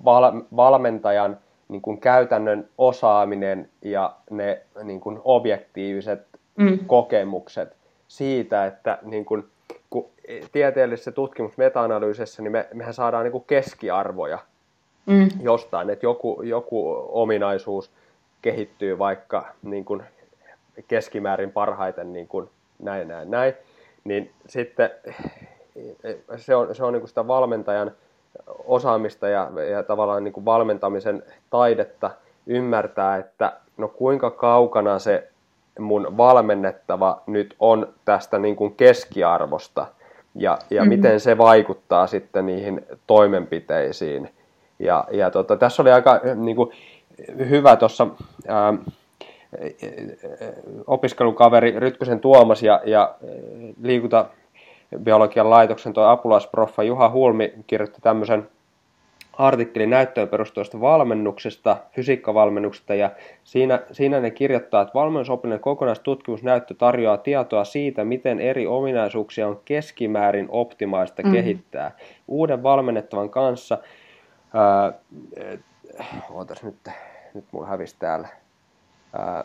val, valmentajan niin kuin käytännön osaaminen ja ne niin kuin objektiiviset mm. kokemukset siitä, että niin kuin, kun tieteellisessä tutkimus meta-analyysissä, niin me, mehän saadaan niin keskiarvoja mm. jostain, että joku, joku ominaisuus kehittyy vaikka niin kuin keskimäärin parhaiten niin kuin näin, näin, näin, niin sitten se on, se on niin sitä valmentajan osaamista ja, ja tavallaan niin valmentamisen taidetta ymmärtää, että no kuinka kaukana se mun valmennettava nyt on tästä niin kuin keskiarvosta ja, ja mm-hmm. miten se vaikuttaa sitten niihin toimenpiteisiin. Ja, ja tota, tässä oli aika niin kuin, hyvä tuossa opiskelukaveri Rytkösen Tuomas ja, ja liikunta biologian laitoksen tuo apulaisproffa Juha Hulmi kirjoitti tämmöisen artikkelin näyttöön perustuvasta valmennuksesta, fysiikkavalmennuksesta, ja siinä, siinä ne kirjoittaa, että valmennusopillinen kokonaistutkimusnäyttö tarjoaa tietoa siitä, miten eri ominaisuuksia on keskimäärin optimaista mm. kehittää. Uuden valmennettavan kanssa, ää, ootas nyt, nyt mulla hävisi täällä, ää,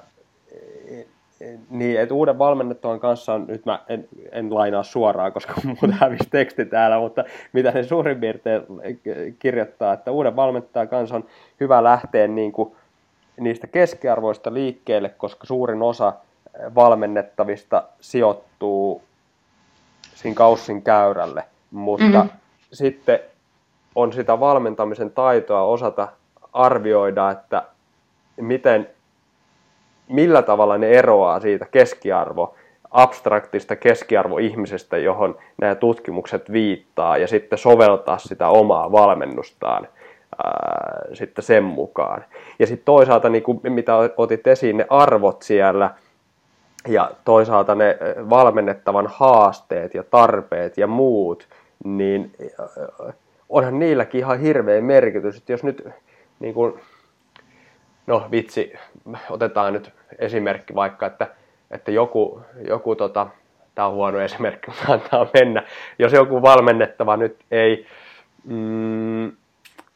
niin, että uuden valmennettavan kanssa on, nyt mä en, en lainaa suoraan, koska muuten hävisi teksti täällä, mutta mitä ne suurin piirtein kirjoittaa, että uuden valmennettavan kanssa on hyvä lähteä niin kuin niistä keskiarvoista liikkeelle, koska suurin osa valmennettavista sijoittuu siinä kaussin käyrälle, mutta mm-hmm. sitten on sitä valmentamisen taitoa osata arvioida, että miten millä tavalla ne eroaa siitä keskiarvo, abstraktista keskiarvoihmisestä, johon nämä tutkimukset viittaa, ja sitten soveltaa sitä omaa valmennustaan ää, sitten sen mukaan. Ja sitten toisaalta, niin kuin, mitä otit esiin, ne arvot siellä, ja toisaalta ne valmennettavan haasteet ja tarpeet ja muut, niin onhan niilläkin ihan hirveä merkitys, että jos nyt niin kuin, no vitsi, otetaan nyt esimerkki vaikka, että, että joku, joku tota, tämä on huono esimerkki, mutta antaa mennä, jos joku valmennettava nyt ei, mm,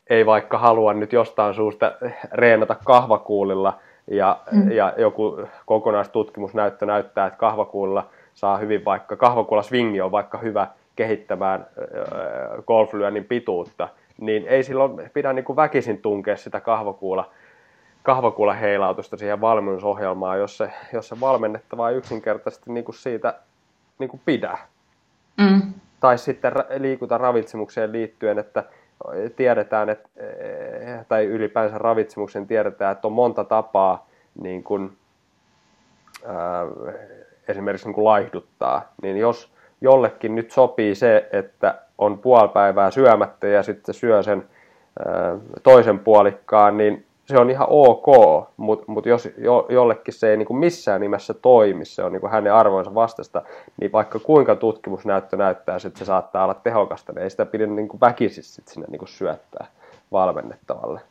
ei vaikka halua nyt jostain suusta reenata kahvakuulilla, ja, mm. ja joku kokonaistutkimusnäyttö näyttää, että kahvakuulilla saa hyvin vaikka, kahvakuulla swingi on vaikka hyvä kehittämään golflyönnin pituutta, niin ei silloin pidä niin kuin väkisin tunkea sitä kahvakuulla kahvakuulen heilautusta siihen valmennusohjelmaan, jos se, jos se valmennettava ei yksinkertaisesti niin kuin siitä niin kuin pidä. Mm. Tai sitten liikuta ravitsemukseen liittyen, että tiedetään, että, tai ylipäänsä ravitsemuksen tiedetään, että on monta tapaa niin kuin, ää, esimerkiksi niin kuin laihduttaa, niin jos jollekin nyt sopii se, että on puoli päivää syömättä ja sitten syö sen toisen puolikkaan, niin se on ihan ok, mutta mut jos jo, jollekin se ei niin kuin missään nimessä toimi, se on niin kuin hänen arvoinsa vastasta, niin vaikka kuinka tutkimusnäyttö näyttää, että se saattaa olla tehokasta, niin ei sitä pidä niin kuin väkisin sinne niin kuin syöttää valmennettavalle.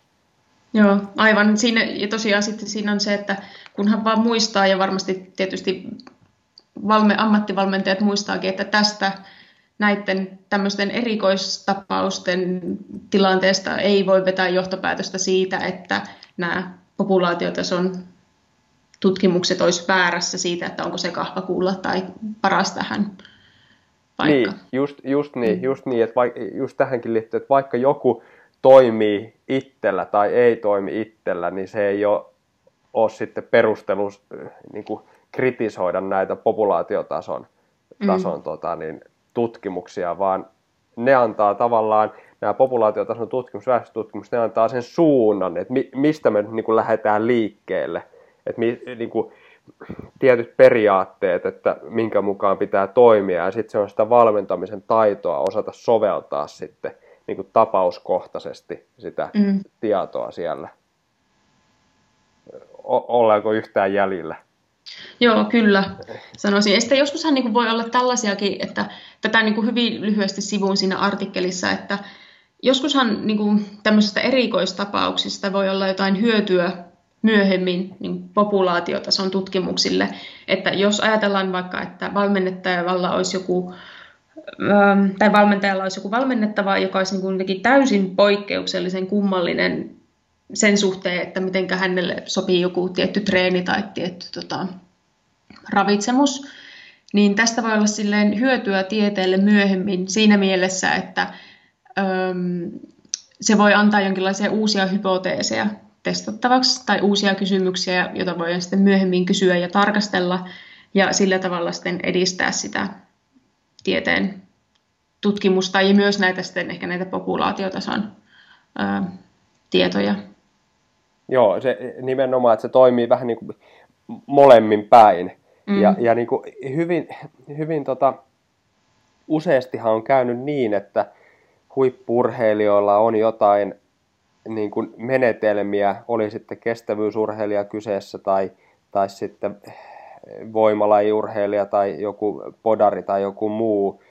Joo, aivan. Siinä, ja tosiaan sitten siinä on se, että kunhan vaan muistaa, ja varmasti tietysti valme, ammattivalmentajat muistaakin, että tästä näiden tämmöisten erikoistapausten tilanteesta ei voi vetää johtopäätöstä siitä, että nämä populaatiotason tutkimukset olisi väärässä siitä, että onko se kahvakuulla tai paras tähän paikka. Niin, just, just niin, mm. just niin että vaikka, just tähänkin liittyy, että vaikka joku toimii itsellä tai ei toimi itsellä, niin se ei ole, ole sitten perustelu niin kuin kritisoida näitä populaatiotason tason, mm. tota, niin, tutkimuksia, vaan ne antaa tavallaan, nämä populaatiotason tutkimus, väestötutkimus, ne antaa sen suunnan, että mi, mistä me niin kuin lähdetään liikkeelle, että mi, niin kuin, tietyt periaatteet, että minkä mukaan pitää toimia, ja sitten se on sitä valmentamisen taitoa osata soveltaa sitten niin kuin tapauskohtaisesti sitä mm. tietoa siellä. O- ollaanko yhtään jäljellä? Joo, kyllä, sanoisin. Ja sitten joskushan niin kuin voi olla tällaisiakin, että tätä niin kuin hyvin lyhyesti sivuun siinä artikkelissa, että joskushan niin kuin tämmöisistä erikoistapauksista voi olla jotain hyötyä myöhemmin niin populaatiotason tutkimuksille. Että jos ajatellaan vaikka, että valmennettajalla olisi joku ähm, tai valmentajalla olisi joku valmennettava, joka olisi niin täysin poikkeuksellisen kummallinen sen suhteen, että miten hänelle sopii joku tietty treeni tai tietty tota, ravitsemus, niin tästä voi olla silleen hyötyä tieteelle myöhemmin siinä mielessä, että öm, se voi antaa jonkinlaisia uusia hypoteeseja testattavaksi tai uusia kysymyksiä, joita voi sitten myöhemmin kysyä ja tarkastella ja sillä tavalla sitten edistää sitä tieteen tutkimusta ja myös näitä sitten ehkä näitä populaatiotason ö, tietoja. Joo, se nimenomaan, että se toimii vähän niin kuin molemmin päin. Mm. Ja, ja niin kuin hyvin, hyvin tota, useastihan on käynyt niin, että huippurheilijoilla on jotain niin kuin menetelmiä, oli sitten kestävyysurheilija kyseessä tai, tai sitten voimalajiurheilija tai joku podari tai joku muu,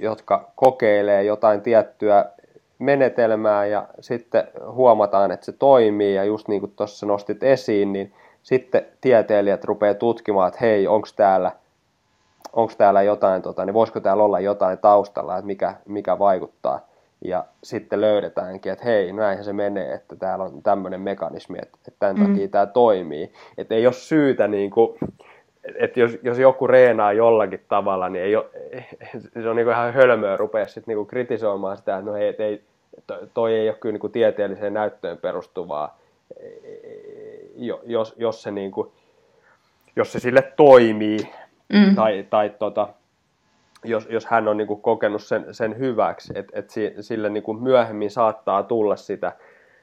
jotka kokeilee jotain tiettyä menetelmää ja sitten huomataan, että se toimii ja just niin kuin tuossa nostit esiin, niin sitten tieteilijät rupeaa tutkimaan, että hei, onko täällä, onko täällä jotain, tota, niin voisiko täällä olla jotain taustalla, että mikä, mikä vaikuttaa. Ja sitten löydetäänkin, että hei, näinhän se menee, että täällä on tämmöinen mekanismi, että, että tämän mm. takia tämä toimii. Että ei ole syytä, niin kuin, että jos, jos joku reenaa jollakin tavalla, niin ei ole, se on niin kuin ihan hölmöä rupea sitten niin kritisoimaan sitä, että no hei, ei, toi ei ole kyllä niin kuin tieteelliseen näyttöön perustuvaa, jos, jos, se, niin kuin, jos se sille toimii, mm. tai, tai tota, jos, jos hän on niin kuin kokenut sen, sen hyväksi, että et sille niin kuin myöhemmin saattaa tulla sitä,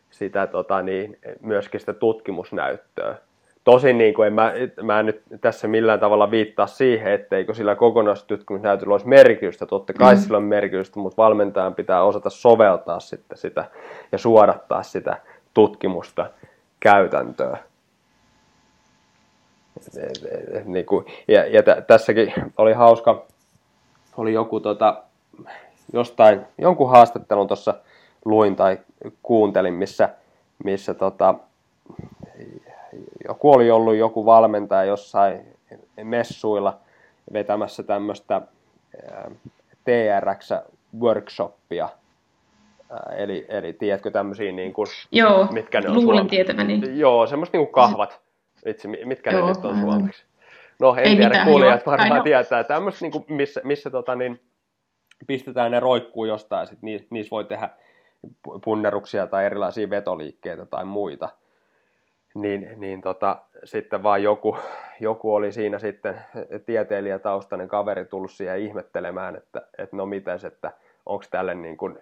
sitä tota, niin, myöskin sitä tutkimusnäyttöä. Tosin niin kuin en mä, mä en nyt tässä millään tavalla viittaa siihen, etteikö sillä kokonaistutkimusnäytöllä olisi merkitystä. Totta kai mm. sillä on merkitystä, mutta valmentajan pitää osata soveltaa sitten sitä ja suodattaa sitä tutkimusta käytäntöön. Niin kuin, ja ja t- tässäkin oli hauska, oli joku tota, jostain, jonkun haastattelun tuossa luin tai kuuntelin, missä, missä tota, joku oli ollut joku valmentaja jossain messuilla vetämässä tämmöistä TRX-workshoppia, Eli, eli tiedätkö tämmöisiä, niin kuin, Joo, mitkä ne on luulen tietäväni. Joo, semmoista niin kuin kahvat. Vitsi, mitkä Joo, ne nyt on suomeksi? No, en Ei tiedä, mitään, kuulijat joo. varmaan tietää. Tämmöistä, niin kuin, missä, missä tota, niin, pistetään ne roikkuu jostain, sit niissä voi tehdä punneruksia tai erilaisia vetoliikkeitä tai muita niin, niin tota, sitten vaan joku, joku oli siinä sitten tieteilijätaustainen kaveri tullut siihen ihmettelemään, että, että no mites, että onko tälle niin kuin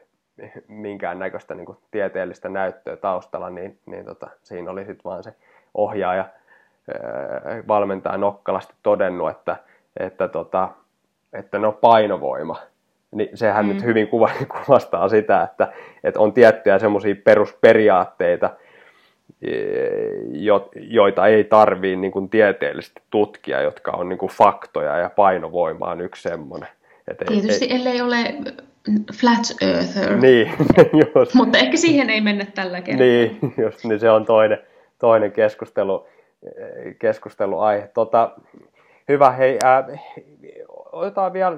minkäännäköistä niin kuin tieteellistä näyttöä taustalla, niin, niin tota, siinä oli sitten vaan se ohjaaja valmentaja nokkalasti todennut, että, että tota, että no painovoima, niin sehän mm. nyt hyvin kuva, kuvastaa sitä, että, että on tiettyjä semmoisia perusperiaatteita, e, joita ei tarvii niin kuin tieteellisesti tutkia, jotka on niin kuin faktoja ja painovoima on yksi semmoinen. Että Tietysti ei, ellei ole flat earther. Niin, just. Mutta ehkä siihen ei mennä tällä kertaa. Niin, just, niin se on toinen, toinen keskustelu, keskusteluaihe. Tota, hyvä, hei, ää, otetaan vielä,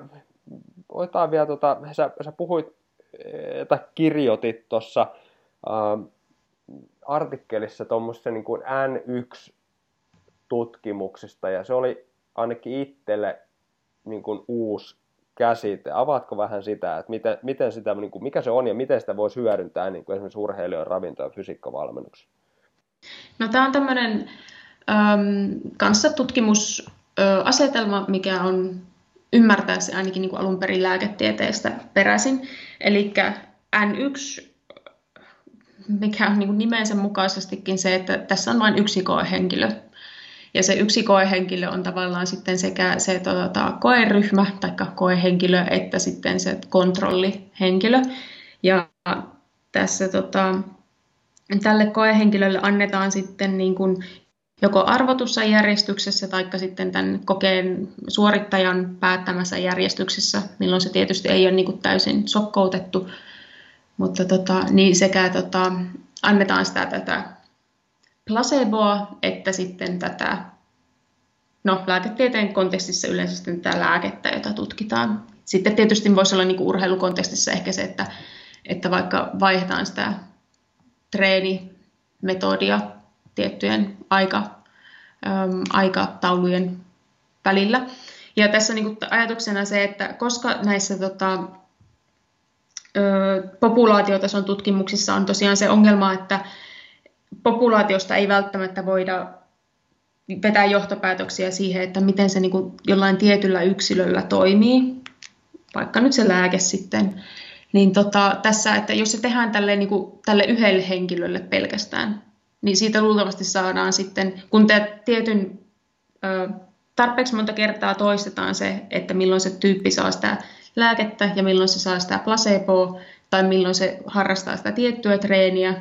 otetaan vielä tota, sä, sä puhuit, että kirjoitit tuossa artikkelissa tuommoisen niin kuin N1-tutkimuksista, ja se oli ainakin itselle niin kuin uusi käsite. Avaatko vähän sitä, että miten, miten sitä, niin kuin, mikä se on ja miten sitä voisi hyödyntää niin kuin esimerkiksi urheilijoiden ravinto- ja fysiikkavalmennuksessa? No tämä on tämmöinen ähm, kanssa tutkimusasetelma, mikä on ymmärtääkseni ainakin niin kuin alun perin lääketieteestä peräisin. Eli N1, mikä on niin kuin nimensä mukaisestikin se, että tässä on vain yksi koehenkilö. Ja se yksi koehenkilö on tavallaan sitten sekä se tota, koeryhmä tai koehenkilö että sitten se kontrollihenkilö. Ja tässä tota, tälle koehenkilölle annetaan sitten niin kuin joko arvotussa järjestyksessä tai sitten tämän kokeen suorittajan päättämässä järjestyksessä, milloin se tietysti ei ole niin kuin täysin sokkoutettu, mutta tota, niin sekä tota, annetaan sitä tätä placeboa että sitten tätä, no lääketieteen kontekstissa yleensä sitten tätä lääkettä, jota tutkitaan. Sitten tietysti voisi olla niin kuin urheilukontekstissa ehkä se, että, että vaikka vaihdetaan sitä treenimetodia tiettyjen aika, äm, aikataulujen välillä. Ja tässä niin kuin ajatuksena se, että koska näissä tota, populaatiotason tutkimuksissa on tosiaan se ongelma, että populaatiosta ei välttämättä voida vetää johtopäätöksiä siihen, että miten se niin kuin jollain tietyllä yksilöllä toimii, vaikka nyt se lääke sitten, niin tota, tässä, että jos se tehdään tälle, niin kuin, tälle yhdelle henkilölle pelkästään, niin siitä luultavasti saadaan sitten, kun te tietyn ö, tarpeeksi monta kertaa toistetaan se, että milloin se tyyppi saa sitä lääkettä ja milloin se saa sitä placeboa, tai milloin se harrastaa sitä tiettyä treeniä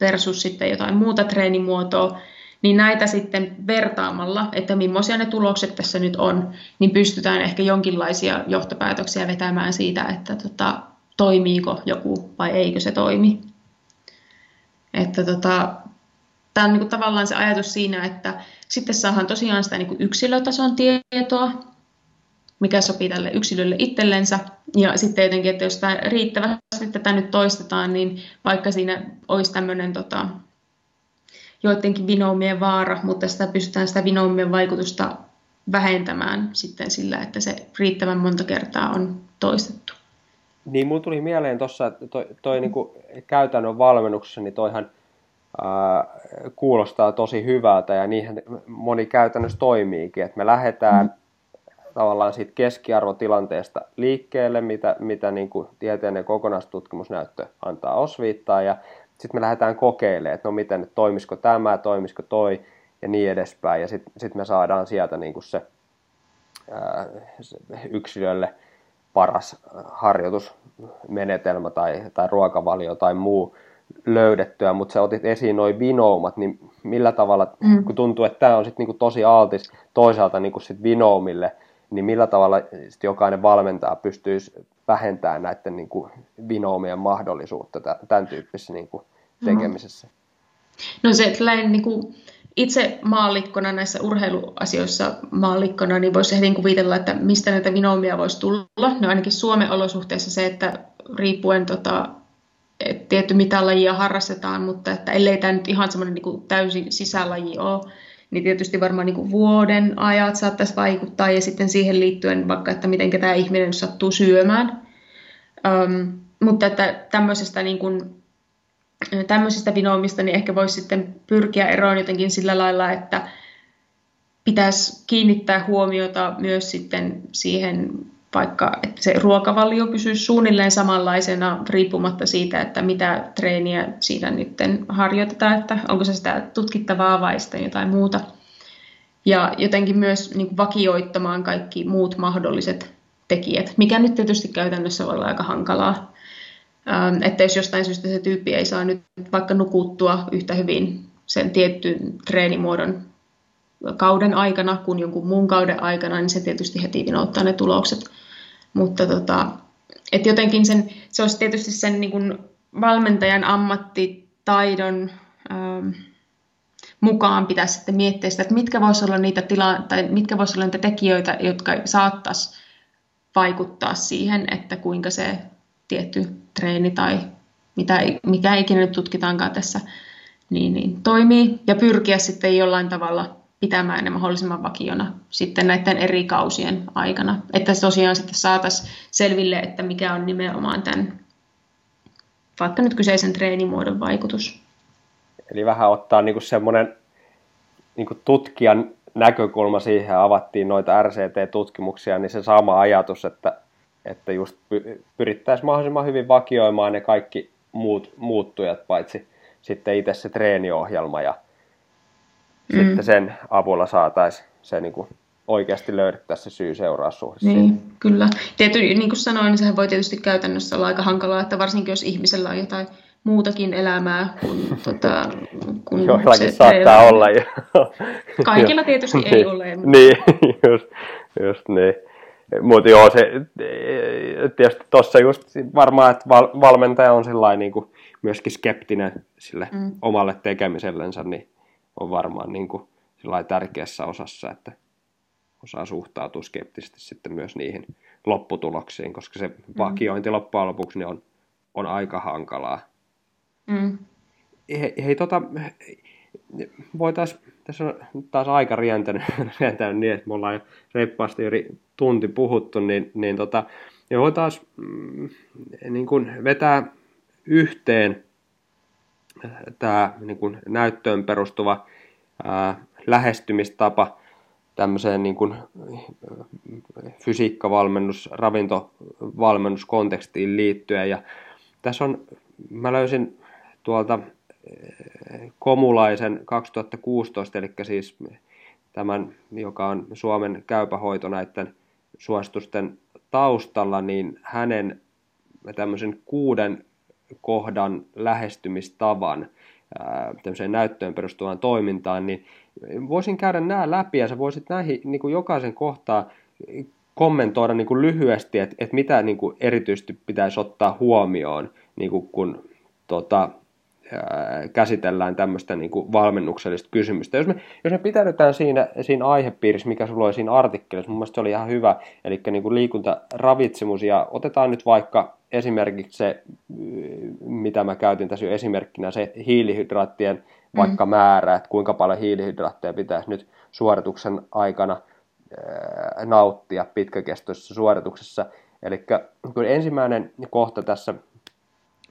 versus sitten jotain muuta treenimuotoa, niin näitä sitten vertaamalla, että millaisia ne tulokset tässä nyt on, niin pystytään ehkä jonkinlaisia johtopäätöksiä vetämään siitä, että tota, toimiiko joku vai eikö se toimi. Että tota, tämä on niin kuin tavallaan se ajatus siinä, että sitten saadaan tosiaan sitä niin kuin yksilötason tietoa, mikä sopii tälle yksilölle itsellensä. Ja sitten jotenkin, että jos tämä riittävästi tätä nyt toistetaan, niin vaikka siinä olisi tämmöinen tota, joidenkin vinoumien vaara, mutta sitä pystytään sitä vinoumien vaikutusta vähentämään sitten sillä, että se riittävän monta kertaa on toistettu. Niin, mulla tuli mieleen tuossa, että toi, toi niinku käytännön valmennuksessa, niin toihan ää, kuulostaa tosi hyvältä ja niinhän moni käytännössä toimiikin, että me lähdetään mm. Tavallaan siitä keskiarvotilanteesta liikkeelle, mitä, mitä niin kuin tieteellinen kokonaistutkimusnäyttö antaa osviittaa. Ja sitten me lähdetään kokeilemaan, että no miten, toimisiko tämä, toimisiko toi ja niin edespäin. Ja sitten sit me saadaan sieltä niin kuin se, ää, se yksilölle paras harjoitusmenetelmä tai, tai ruokavalio tai muu löydettyä, mutta sä otit esiin noin vinoumat, niin millä tavalla, mm. kun tuntuu, että tämä on sit niinku tosi altis toisaalta niinku sit vinoumille, niin millä tavalla sit jokainen valmentaja pystyisi vähentämään näiden niinku vinoumien mahdollisuutta tämän tyyppisessä niinku tekemisessä? No se, että niinku itse maallikkona näissä urheiluasioissa maallikkona, niin voisi heti kuvitella, että mistä näitä vinoumia voisi tulla. No ainakin Suomen olosuhteissa se, että riippuen tota, et tietty mitä lajia harrastetaan, mutta että ellei tämä nyt ihan semmoinen niin täysin sisälaji ole, niin tietysti varmaan niin vuoden ajat saattaisi vaikuttaa ja sitten siihen liittyen vaikka, että miten tämä ihminen sattuu syömään. Um, mutta että tämmöisestä, niin kuin, tämmöisestä vinoomista niin ehkä voisi sitten pyrkiä eroon jotenkin sillä lailla, että pitäisi kiinnittää huomiota myös sitten siihen vaikka että se ruokavalio pysyy suunnilleen samanlaisena riippumatta siitä, että mitä treeniä siinä nyt harjoitetaan, että onko se sitä tutkittavaa vai sitten jotain muuta. Ja jotenkin myös niin kuin vakioittamaan kaikki muut mahdolliset tekijät, mikä nyt tietysti käytännössä voi olla aika hankalaa. Ähm, että jos jostain syystä se tyyppi ei saa nyt vaikka nukuttua yhtä hyvin sen tietyn treenimuodon kauden aikana kuin jonkun muun kauden aikana, niin se tietysti heti vinouttaa ne tulokset. Mutta tota, et jotenkin sen, se olisi tietysti sen niin kuin valmentajan ammattitaidon ähm, mukaan pitäisi sitten miettiä sitä, että mitkä voisi olla niitä tila- tai mitkä voisi olla niitä tekijöitä, jotka saattaisi vaikuttaa siihen, että kuinka se tietty treeni tai mitä, mikä ikinä nyt tutkitaankaan tässä, niin, niin toimii ja pyrkiä sitten jollain tavalla pitämään ne mahdollisimman vakiona sitten näiden eri kausien aikana. Että tosiaan sitten saataisiin selville, että mikä on nimenomaan tämän vaikka nyt kyseisen treenimuodon vaikutus. Eli vähän ottaa niin semmoinen niin tutkijan näkökulma siihen, avattiin noita RCT-tutkimuksia, niin se sama ajatus, että, että just pyrittäisiin mahdollisimman hyvin vakioimaan ne kaikki muut muuttujat, paitsi sitten itse se treeniohjelma ja mm. sitten sen avulla saataisiin se niin kuin oikeasti löydettäisiin se syy-seuraussuhde. Niin, siitä. kyllä. Tietysti, niin kuin sanoin, niin sehän voi tietysti käytännössä olla aika hankalaa, että varsinkin jos ihmisellä on jotain muutakin elämää kuin, tota, kuin Joillakin se saattaa olla jo. Kaikilla tietysti ei niin, ole. Mutta... Niin, just, just niin. Mutta joo, se tietysti tuossa just varmaan, että val, valmentaja on sellainen niin kuin myöskin skeptinen sille mm. omalle tekemisellensä, niin on varmaan niin kuin tärkeässä osassa, että osaa suhtautua skeptisesti sitten myös niihin lopputuloksiin, koska se mm. vakiointi loppujen lopuksi niin on, on aika hankalaa. Mm. Hei, hei tota, voitaisiin, tässä on taas aika rientänyt, rientänyt niin, että me ollaan jo reippaasti yli tunti puhuttu, niin, niin, tota, niin voitaisiin mm, niin kuin vetää yhteen tämä niin kuin näyttöön perustuva ää, lähestymistapa tämmöiseen niin kuin fysiikkavalmennus, ravintovalmennuskontekstiin liittyen. Ja tässä on, mä löysin tuolta Komulaisen 2016, eli siis tämän, joka on Suomen käypähoito näiden suositusten taustalla, niin hänen tämmöisen kuuden kohdan lähestymistavan tämmöiseen näyttöön perustuvaan toimintaan, niin voisin käydä nämä läpi ja sä voisit näihin niin kuin jokaisen kohtaa kommentoida niin kuin lyhyesti, että, että mitä niin kuin erityisesti pitäisi ottaa huomioon, niin kuin kun tota, käsitellään tämmöistä niin kuin valmennuksellista kysymystä. Jos me, jos me pitäydytään siinä, siinä aihepiirissä, mikä sulla oli siinä artikkelissa, mun mielestä se oli ihan hyvä, eli niin kuin liikuntaravitsemus, ja otetaan nyt vaikka esimerkiksi se, mitä mä käytin tässä jo esimerkkinä, se hiilihydraattien vaikka mm. määrä, että kuinka paljon hiilihydraatteja pitäisi nyt suorituksen aikana nauttia pitkäkestoisessa suorituksessa. Eli ensimmäinen kohta tässä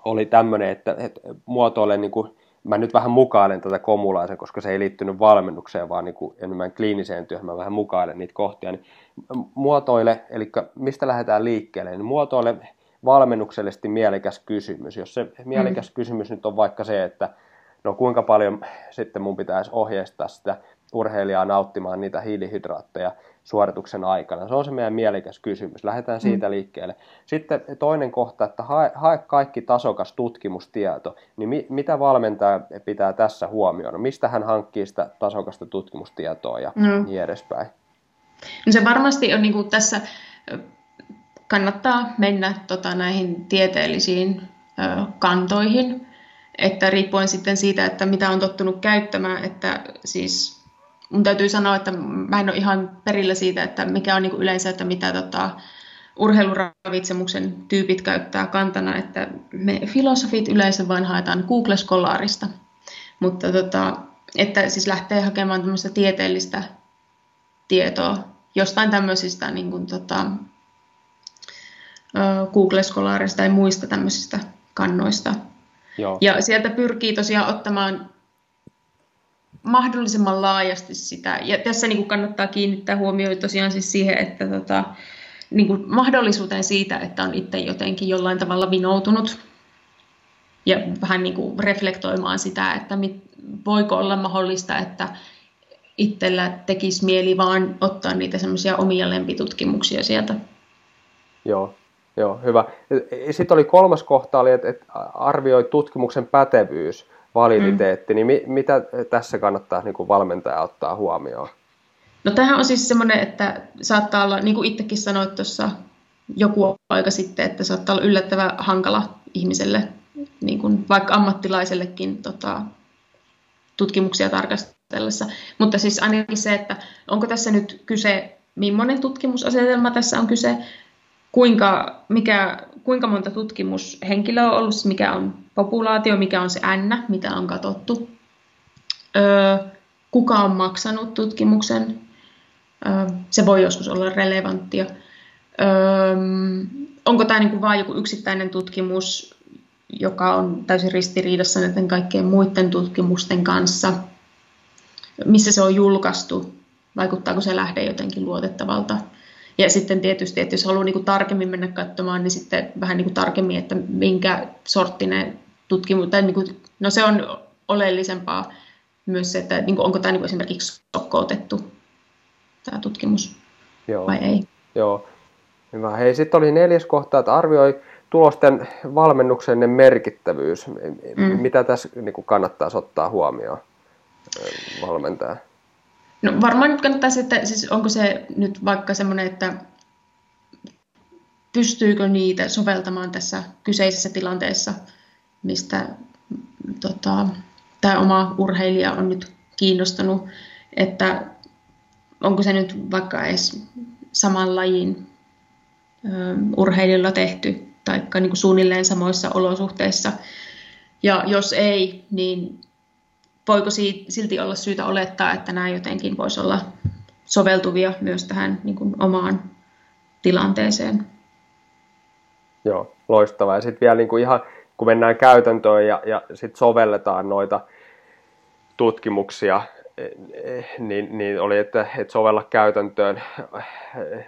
oli tämmöinen, että, että muotoilen, niin kuin, mä nyt vähän mukailen tätä komulaisen, koska se ei liittynyt valmennukseen, vaan niin kuin enemmän kliiniseen työhön, mä vähän mukailen niitä kohtia, niin muotoile, eli mistä lähdetään liikkeelle, niin muotoile valmennuksellisesti mielekäs kysymys. Jos se mielekäs mm. kysymys nyt on vaikka se, että no kuinka paljon sitten mun pitäisi ohjeistaa sitä urheilijaa nauttimaan niitä hiilihydraatteja suorituksen aikana. Se on se meidän mielekäs kysymys. Lähdetään siitä mm. liikkeelle. Sitten toinen kohta, että hae, hae kaikki tasokas tutkimustieto. Niin mi, mitä valmentaja pitää tässä huomioida? Mistä hän hankkii sitä tasokasta tutkimustietoa ja mm. niin edespäin? No se varmasti on niin kuin tässä, kannattaa mennä tota, näihin tieteellisiin ö, kantoihin, että riippuen sitten siitä, että mitä on tottunut käyttämään, että siis mun täytyy sanoa, että mä en ole ihan perillä siitä, että mikä on niin kuin yleensä, että mitä tota, urheiluravitsemuksen tyypit käyttää kantana, että me filosofit yleensä vain haetaan Google-skolaarista, mutta tota, että siis lähtee hakemaan tämmöistä tieteellistä tietoa jostain tämmöisistä niin kuin, tota, Google-skolaarista tai muista tämmöisistä kannoista. Joo. Ja sieltä pyrkii tosiaan ottamaan mahdollisimman laajasti sitä. Ja tässä niin kuin kannattaa kiinnittää huomioon tosiaan siis siihen, että tota, niin kuin mahdollisuuteen siitä, että on itse jotenkin jollain tavalla vinoutunut ja vähän niin kuin reflektoimaan sitä, että mit, voiko olla mahdollista, että itsellä tekisi mieli vaan ottaa niitä semmoisia omia lempitutkimuksia sieltä Joo, joo, hyvä. Sitten oli kolmas kohta, oli, että, että arvioi tutkimuksen pätevyys, validiteetti, mm. niin mi, mitä tässä kannattaa niin kuin valmentaja ottaa huomioon? No tämähän on siis semmoinen, että saattaa olla, niin kuin itsekin sanoit tuossa joku aika sitten, että saattaa olla yllättävän hankala ihmiselle, niin kuin vaikka ammattilaisellekin tota, tutkimuksia tarkastellessa. Mutta siis ainakin se, että onko tässä nyt kyse, millainen tutkimusasetelma tässä on kyse, kuinka, mikä, kuinka monta tutkimushenkilöä on ollut, mikä on populaatio, mikä on se N, mitä on katsottu, kuka on maksanut tutkimuksen, se voi joskus olla relevanttia. Onko tämä niinku vain joku yksittäinen tutkimus, joka on täysin ristiriidassa näiden kaikkien muiden tutkimusten kanssa, missä se on julkaistu, vaikuttaako se lähde jotenkin luotettavalta. Ja sitten tietysti, että jos haluaa niin kuin tarkemmin mennä katsomaan, niin sitten vähän niin kuin tarkemmin, että minkä sorttinen tutkimus, tai niin kuin, no se on oleellisempaa myös se, että niin kuin, onko tämä niin kuin esimerkiksi sokkoutettu tämä tutkimus Joo. vai ei. Joo, hyvä. Hei, sitten oli neljäs kohta, että arvioi tulosten valmennuksenne merkittävyys. Mm. Mitä tässä niin kuin kannattaa ottaa huomioon valmentaja? No varmaan nyt kannattaa että siis onko se nyt vaikka semmoinen, että pystyykö niitä soveltamaan tässä kyseisessä tilanteessa, mistä tota, tämä oma urheilija on nyt kiinnostunut, että onko se nyt vaikka edes saman lajin ö, tehty tai niin kuin suunnilleen samoissa olosuhteissa. Ja jos ei, niin voiko silti olla syytä olettaa, että nämä jotenkin voisi olla soveltuvia myös tähän niin kuin omaan tilanteeseen. Joo, loistavaa. Ja sitten vielä niin kuin ihan, kun mennään käytäntöön ja, ja sitten sovelletaan noita tutkimuksia, niin, niin oli, että, että sovella käytäntöön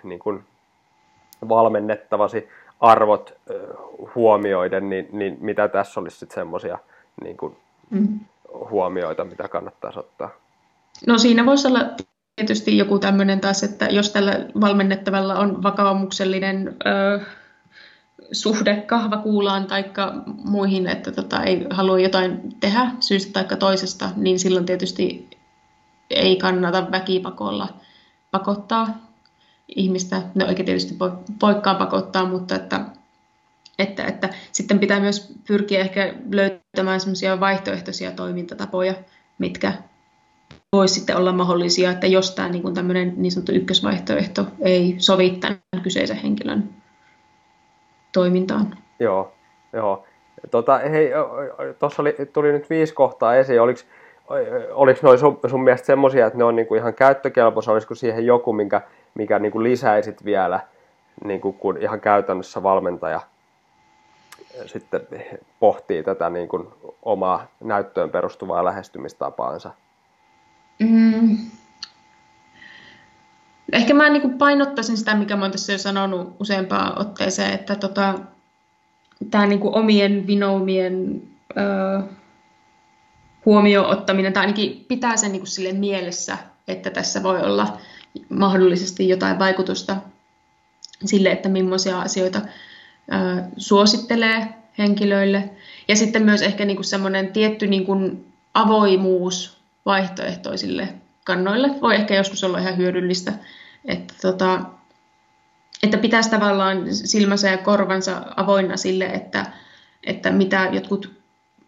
niin kuin valmennettavasi arvot huomioiden, niin, niin mitä tässä olisi sitten semmoisia niin kuin, mm huomioita, mitä kannattaisi ottaa? No siinä voisi olla tietysti joku tämmöinen taas, että jos tällä valmennettavalla on vakaumuksellinen ö, suhde kahvakuulaan tai muihin, että tota, ei halua jotain tehdä syystä tai toisesta, niin silloin tietysti ei kannata väkipakolla pakottaa ihmistä. No eikä tietysti poikkaan pakottaa, mutta että että, että sitten pitää myös pyrkiä ehkä löytämään semmoisia vaihtoehtoisia toimintatapoja, mitkä voisi sitten olla mahdollisia, että jos tämä niin tämmöinen niin sanottu ykkösvaihtoehto ei sovi tämän kyseisen henkilön toimintaan. Joo, joo. Tota, hei, tuossa tuli nyt viisi kohtaa esiin. Oliko, oliko noin sun, sun mielestä semmoisia, että ne on niinku ihan käyttökelpoisia, olisiko siihen joku, minkä, mikä niinku lisäisit vielä, niinku, kun ihan käytännössä valmentaja sitten pohtii tätä niin kuin omaa näyttöön perustuvaa lähestymistapaansa? Mm. Ehkä mä niin kuin painottaisin sitä, mikä mä olen tässä jo sanonut useampaan otteeseen, että tota, tämä niin kuin omien vinoumien ö, huomioon ottaminen, tai ainakin pitää sen niin kuin sille mielessä, että tässä voi olla mahdollisesti jotain vaikutusta sille, että millaisia asioita suosittelee henkilöille. Ja sitten myös ehkä niin kuin semmoinen tietty niin kuin avoimuus vaihtoehtoisille kannoille voi ehkä joskus olla ihan hyödyllistä. Että, tota, että pitäisi tavallaan silmänsä ja korvansa avoinna sille, että, että mitä jotkut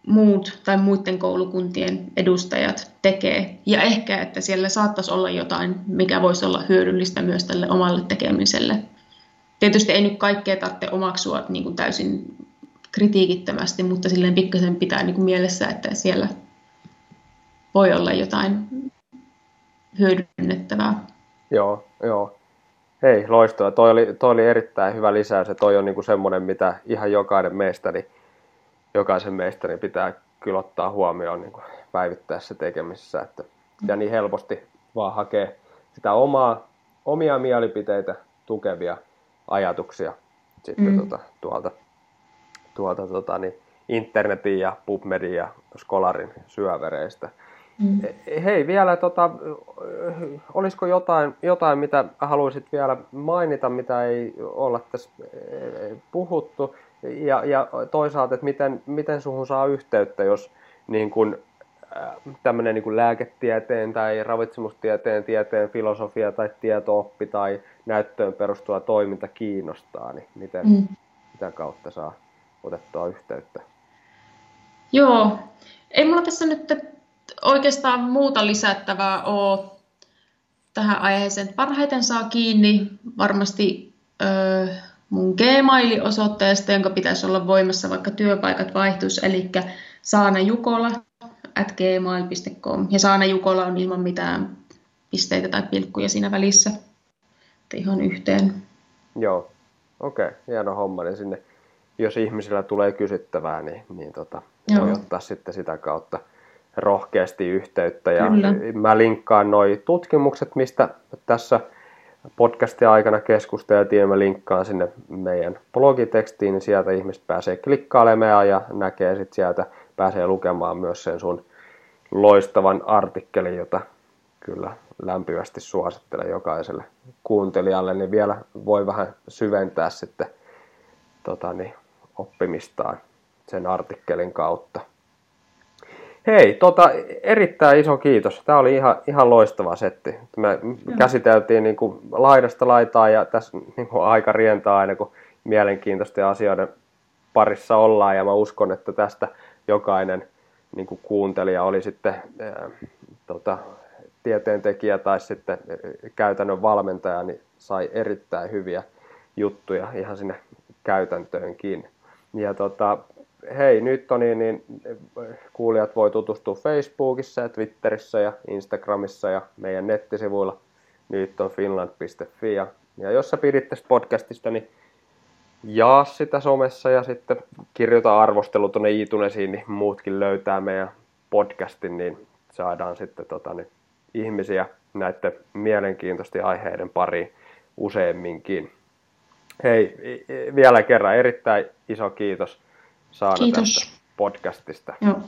muut tai muiden koulukuntien edustajat tekee. Ja ehkä, että siellä saattaisi olla jotain, mikä voisi olla hyödyllistä myös tälle omalle tekemiselle tietysti ei nyt kaikkea tarvitse omaksua niin kuin täysin kritiikittömästi, mutta silleen pikkasen pitää niin kuin mielessä, että siellä voi olla jotain hyödynnettävää. Joo, joo. Hei, loistavaa. Toi oli, toi oli erittäin hyvä lisäys ja toi on niin kuin semmoinen, mitä ihan jokainen meistari, jokaisen meistarin pitää kyllä ottaa huomioon niin kuin päivittäisessä tekemisessä. Että, ja niin helposti vaan hakee sitä omaa, omia mielipiteitä tukevia ajatuksia sitten mm. tuota, tuolta, tuolta tota, niin internetin ja PubMedin ja Skolarin syövereistä. Mm. Hei, vielä tota, olisiko jotain, jotain, mitä haluaisit vielä mainita, mitä ei olla tässä eh, puhuttu? Ja, ja toisaalta, että miten, miten suhun saa yhteyttä, jos niin kun, tämmöinen niin lääketieteen tai ravitsemustieteen, tieteen filosofia tai tietooppi tai näyttöön perustuva toiminta kiinnostaa, niin miten, mm. mitä kautta saa otettua yhteyttä? Joo, ei mulla tässä nyt oikeastaan muuta lisättävää ole tähän aiheeseen. Parhaiten saa kiinni varmasti ö, mun Gmail-osoitteesta, jonka pitäisi olla voimassa, vaikka työpaikat vaihtuisi, eli saanajukola at gmail.com. Ja Saana Jukola on ilman mitään pisteitä tai pilkkuja siinä välissä. Että ihan yhteen. Joo, okei, okay. hieno homma. Niin sinne, jos ihmisillä tulee kysyttävää, niin, niin tota, voi ottaa sitten sitä kautta rohkeasti yhteyttä. Ja Kyllä. mä linkkaan noi tutkimukset, mistä tässä podcastin aikana keskusteltiin, ja mä linkkaan sinne meidän blogitekstiin, niin sieltä ihmiset pääsee klikkailemaan ja näkee sitten sieltä, pääsee lukemaan myös sen sun loistavan artikkelin, jota kyllä lämpimästi suosittelen jokaiselle kuuntelijalle, niin vielä voi vähän syventää sitten tota, niin, oppimistaan sen artikkelin kautta. Hei, tota, erittäin iso kiitos. Tämä oli ihan, ihan loistava setti. Me Joo. käsiteltiin niin kuin laidasta laitaa ja tässä niin kuin aika rientää aina, kun mielenkiintoisten asioiden parissa ollaan. Ja mä uskon, että tästä jokainen niin kuin kuuntelija oli sitten ää, tota, tieteentekijä tai sitten käytännön valmentaja, niin sai erittäin hyviä juttuja ihan sinne käytäntöönkin. Ja tota, hei, nyt on niin, niin kuulijat voi tutustua Facebookissa ja Twitterissä ja Instagramissa ja meidän nettisivuilla nyt on finland.fi. Ja, ja jos sä pidit tästä podcastista, niin jaa sitä somessa ja sitten kirjoita arvostelu tuonne iTunesiin, niin muutkin löytää meidän podcastin, niin saadaan sitten tota, niin, ihmisiä näiden mielenkiintoisten aiheiden pariin useamminkin. Hei, vielä kerran erittäin iso kiitos Saana Kiitos. tästä podcastista. Joo.